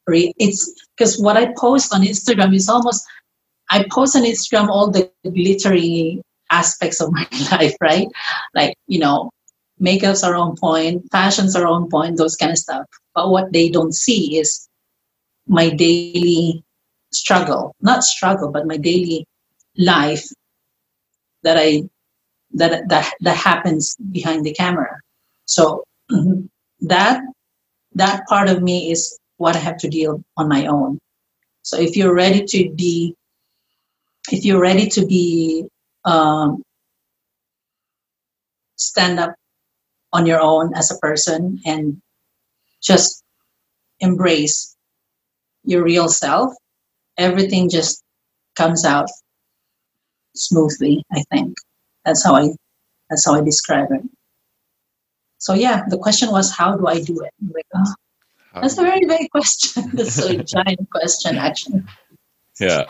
it's because what I post on Instagram is almost I post on Instagram all the glittery aspects of my life, right? Like, you know, makeup's are on point, fashions are on point, those kind of stuff. But what they don't see is my daily struggle, not struggle, but my daily life that I that that that happens behind the camera. So that that part of me is what I have to deal on my own. So if you're ready to be, if you're ready to be, um, stand up on your own as a person and just embrace your real self, everything just comes out smoothly. I think that's how I that's how I describe it. So yeah, the question was, how do I do it? Like, oh, that's a very big question. That's a giant question, actually. Yeah.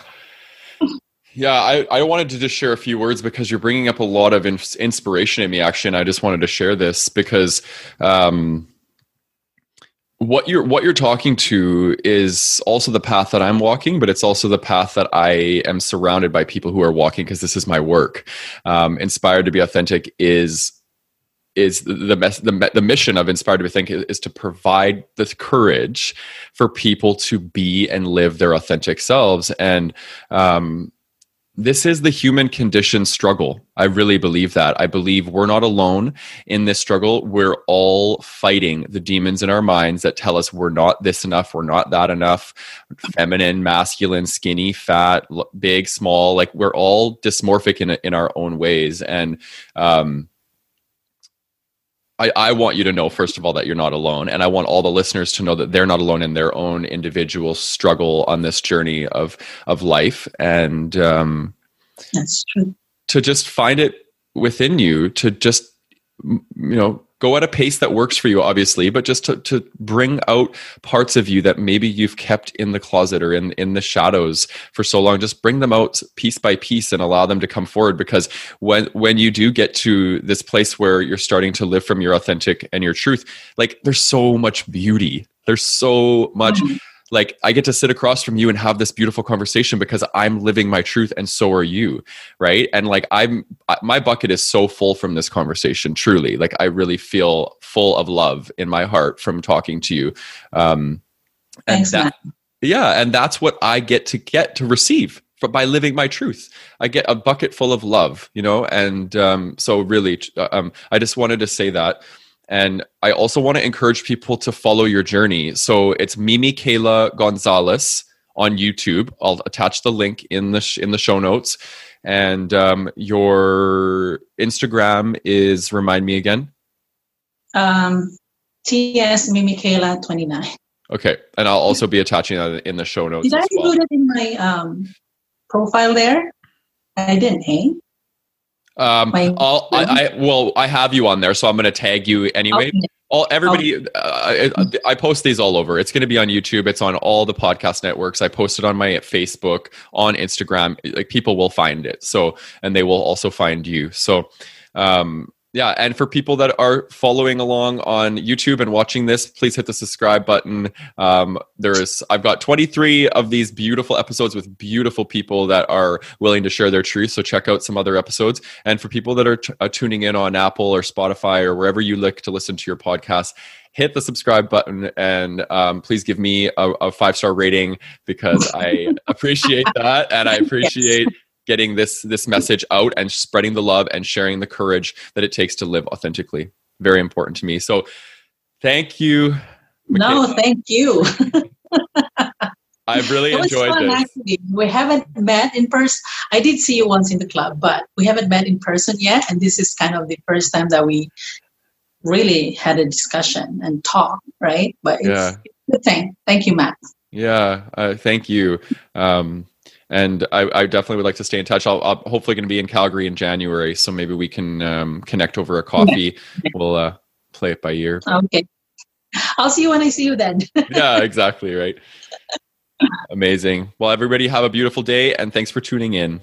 Yeah, I, I wanted to just share a few words because you're bringing up a lot of inspiration in me, actually, and I just wanted to share this because um, what you're what you're talking to is also the path that I'm walking, but it's also the path that I am surrounded by people who are walking because this is my work. Um, Inspired to be authentic is is the the, the mission of Inspired to Be Think is to provide the courage for people to be and live their authentic selves, and um, this is the human condition struggle. I really believe that. I believe we're not alone in this struggle. We're all fighting the demons in our minds that tell us we're not this enough, we're not that enough, feminine, masculine, skinny, fat, big, small. Like we're all dysmorphic in in our own ways, and um, I, I want you to know, first of all, that you're not alone. And I want all the listeners to know that they're not alone in their own individual struggle on this journey of, of life. And um, that's true. To just find it within you, to just, you know, go at a pace that works for you obviously but just to, to bring out parts of you that maybe you've kept in the closet or in, in the shadows for so long. Just bring them out piece by piece and allow them to come forward because when when you do get to this place where you're starting to live from your authentic and your truth like there's so much beauty. There's so much mm-hmm like I get to sit across from you and have this beautiful conversation because I'm living my truth and so are you, right? And like I'm my bucket is so full from this conversation truly. Like I really feel full of love in my heart from talking to you. Um and Thanks, that, yeah, and that's what I get to get to receive by living my truth. I get a bucket full of love, you know, and um so really um I just wanted to say that and I also want to encourage people to follow your journey. So it's Mimi Kayla Gonzalez on YouTube. I'll attach the link in the sh- in the show notes. And um, your Instagram is remind me again. Um, TS Mimi Kayla twenty nine. Okay, and I'll also be attaching that in the show notes. Did I include well. it in my um, profile there? I didn't, eh? Um, I'll, I, I, well, I have you on there, so I'm going to tag you anyway. Okay. All everybody, okay. uh, I, I, post these all over. It's going to be on YouTube. It's on all the podcast networks. I post it on my Facebook, on Instagram. Like people will find it. So, and they will also find you. So, um, yeah and for people that are following along on youtube and watching this please hit the subscribe button. Um, there's i've got 23 of these beautiful episodes with beautiful people that are willing to share their truth so check out some other episodes. And for people that are t- uh, tuning in on apple or spotify or wherever you like to listen to your podcast hit the subscribe button and um, please give me a, a five star rating because I appreciate that and I appreciate yes getting this this message out and spreading the love and sharing the courage that it takes to live authentically very important to me so thank you no thank you I've really enjoyed fun, this. Actually. We haven't met in person. I did see you once in the club, but we haven't met in person yet. And this is kind of the first time that we really had a discussion and talk, right? But it's, yeah. it's a good thing. Thank you, Matt. Yeah, uh, thank you. Um, and I, I, definitely would like to stay in touch. I'll, I'll hopefully going to be in Calgary in January, so maybe we can um, connect over a coffee. We'll uh, play it by ear. Okay, I'll see you when I see you then. yeah, exactly right. Amazing. Well, everybody have a beautiful day, and thanks for tuning in.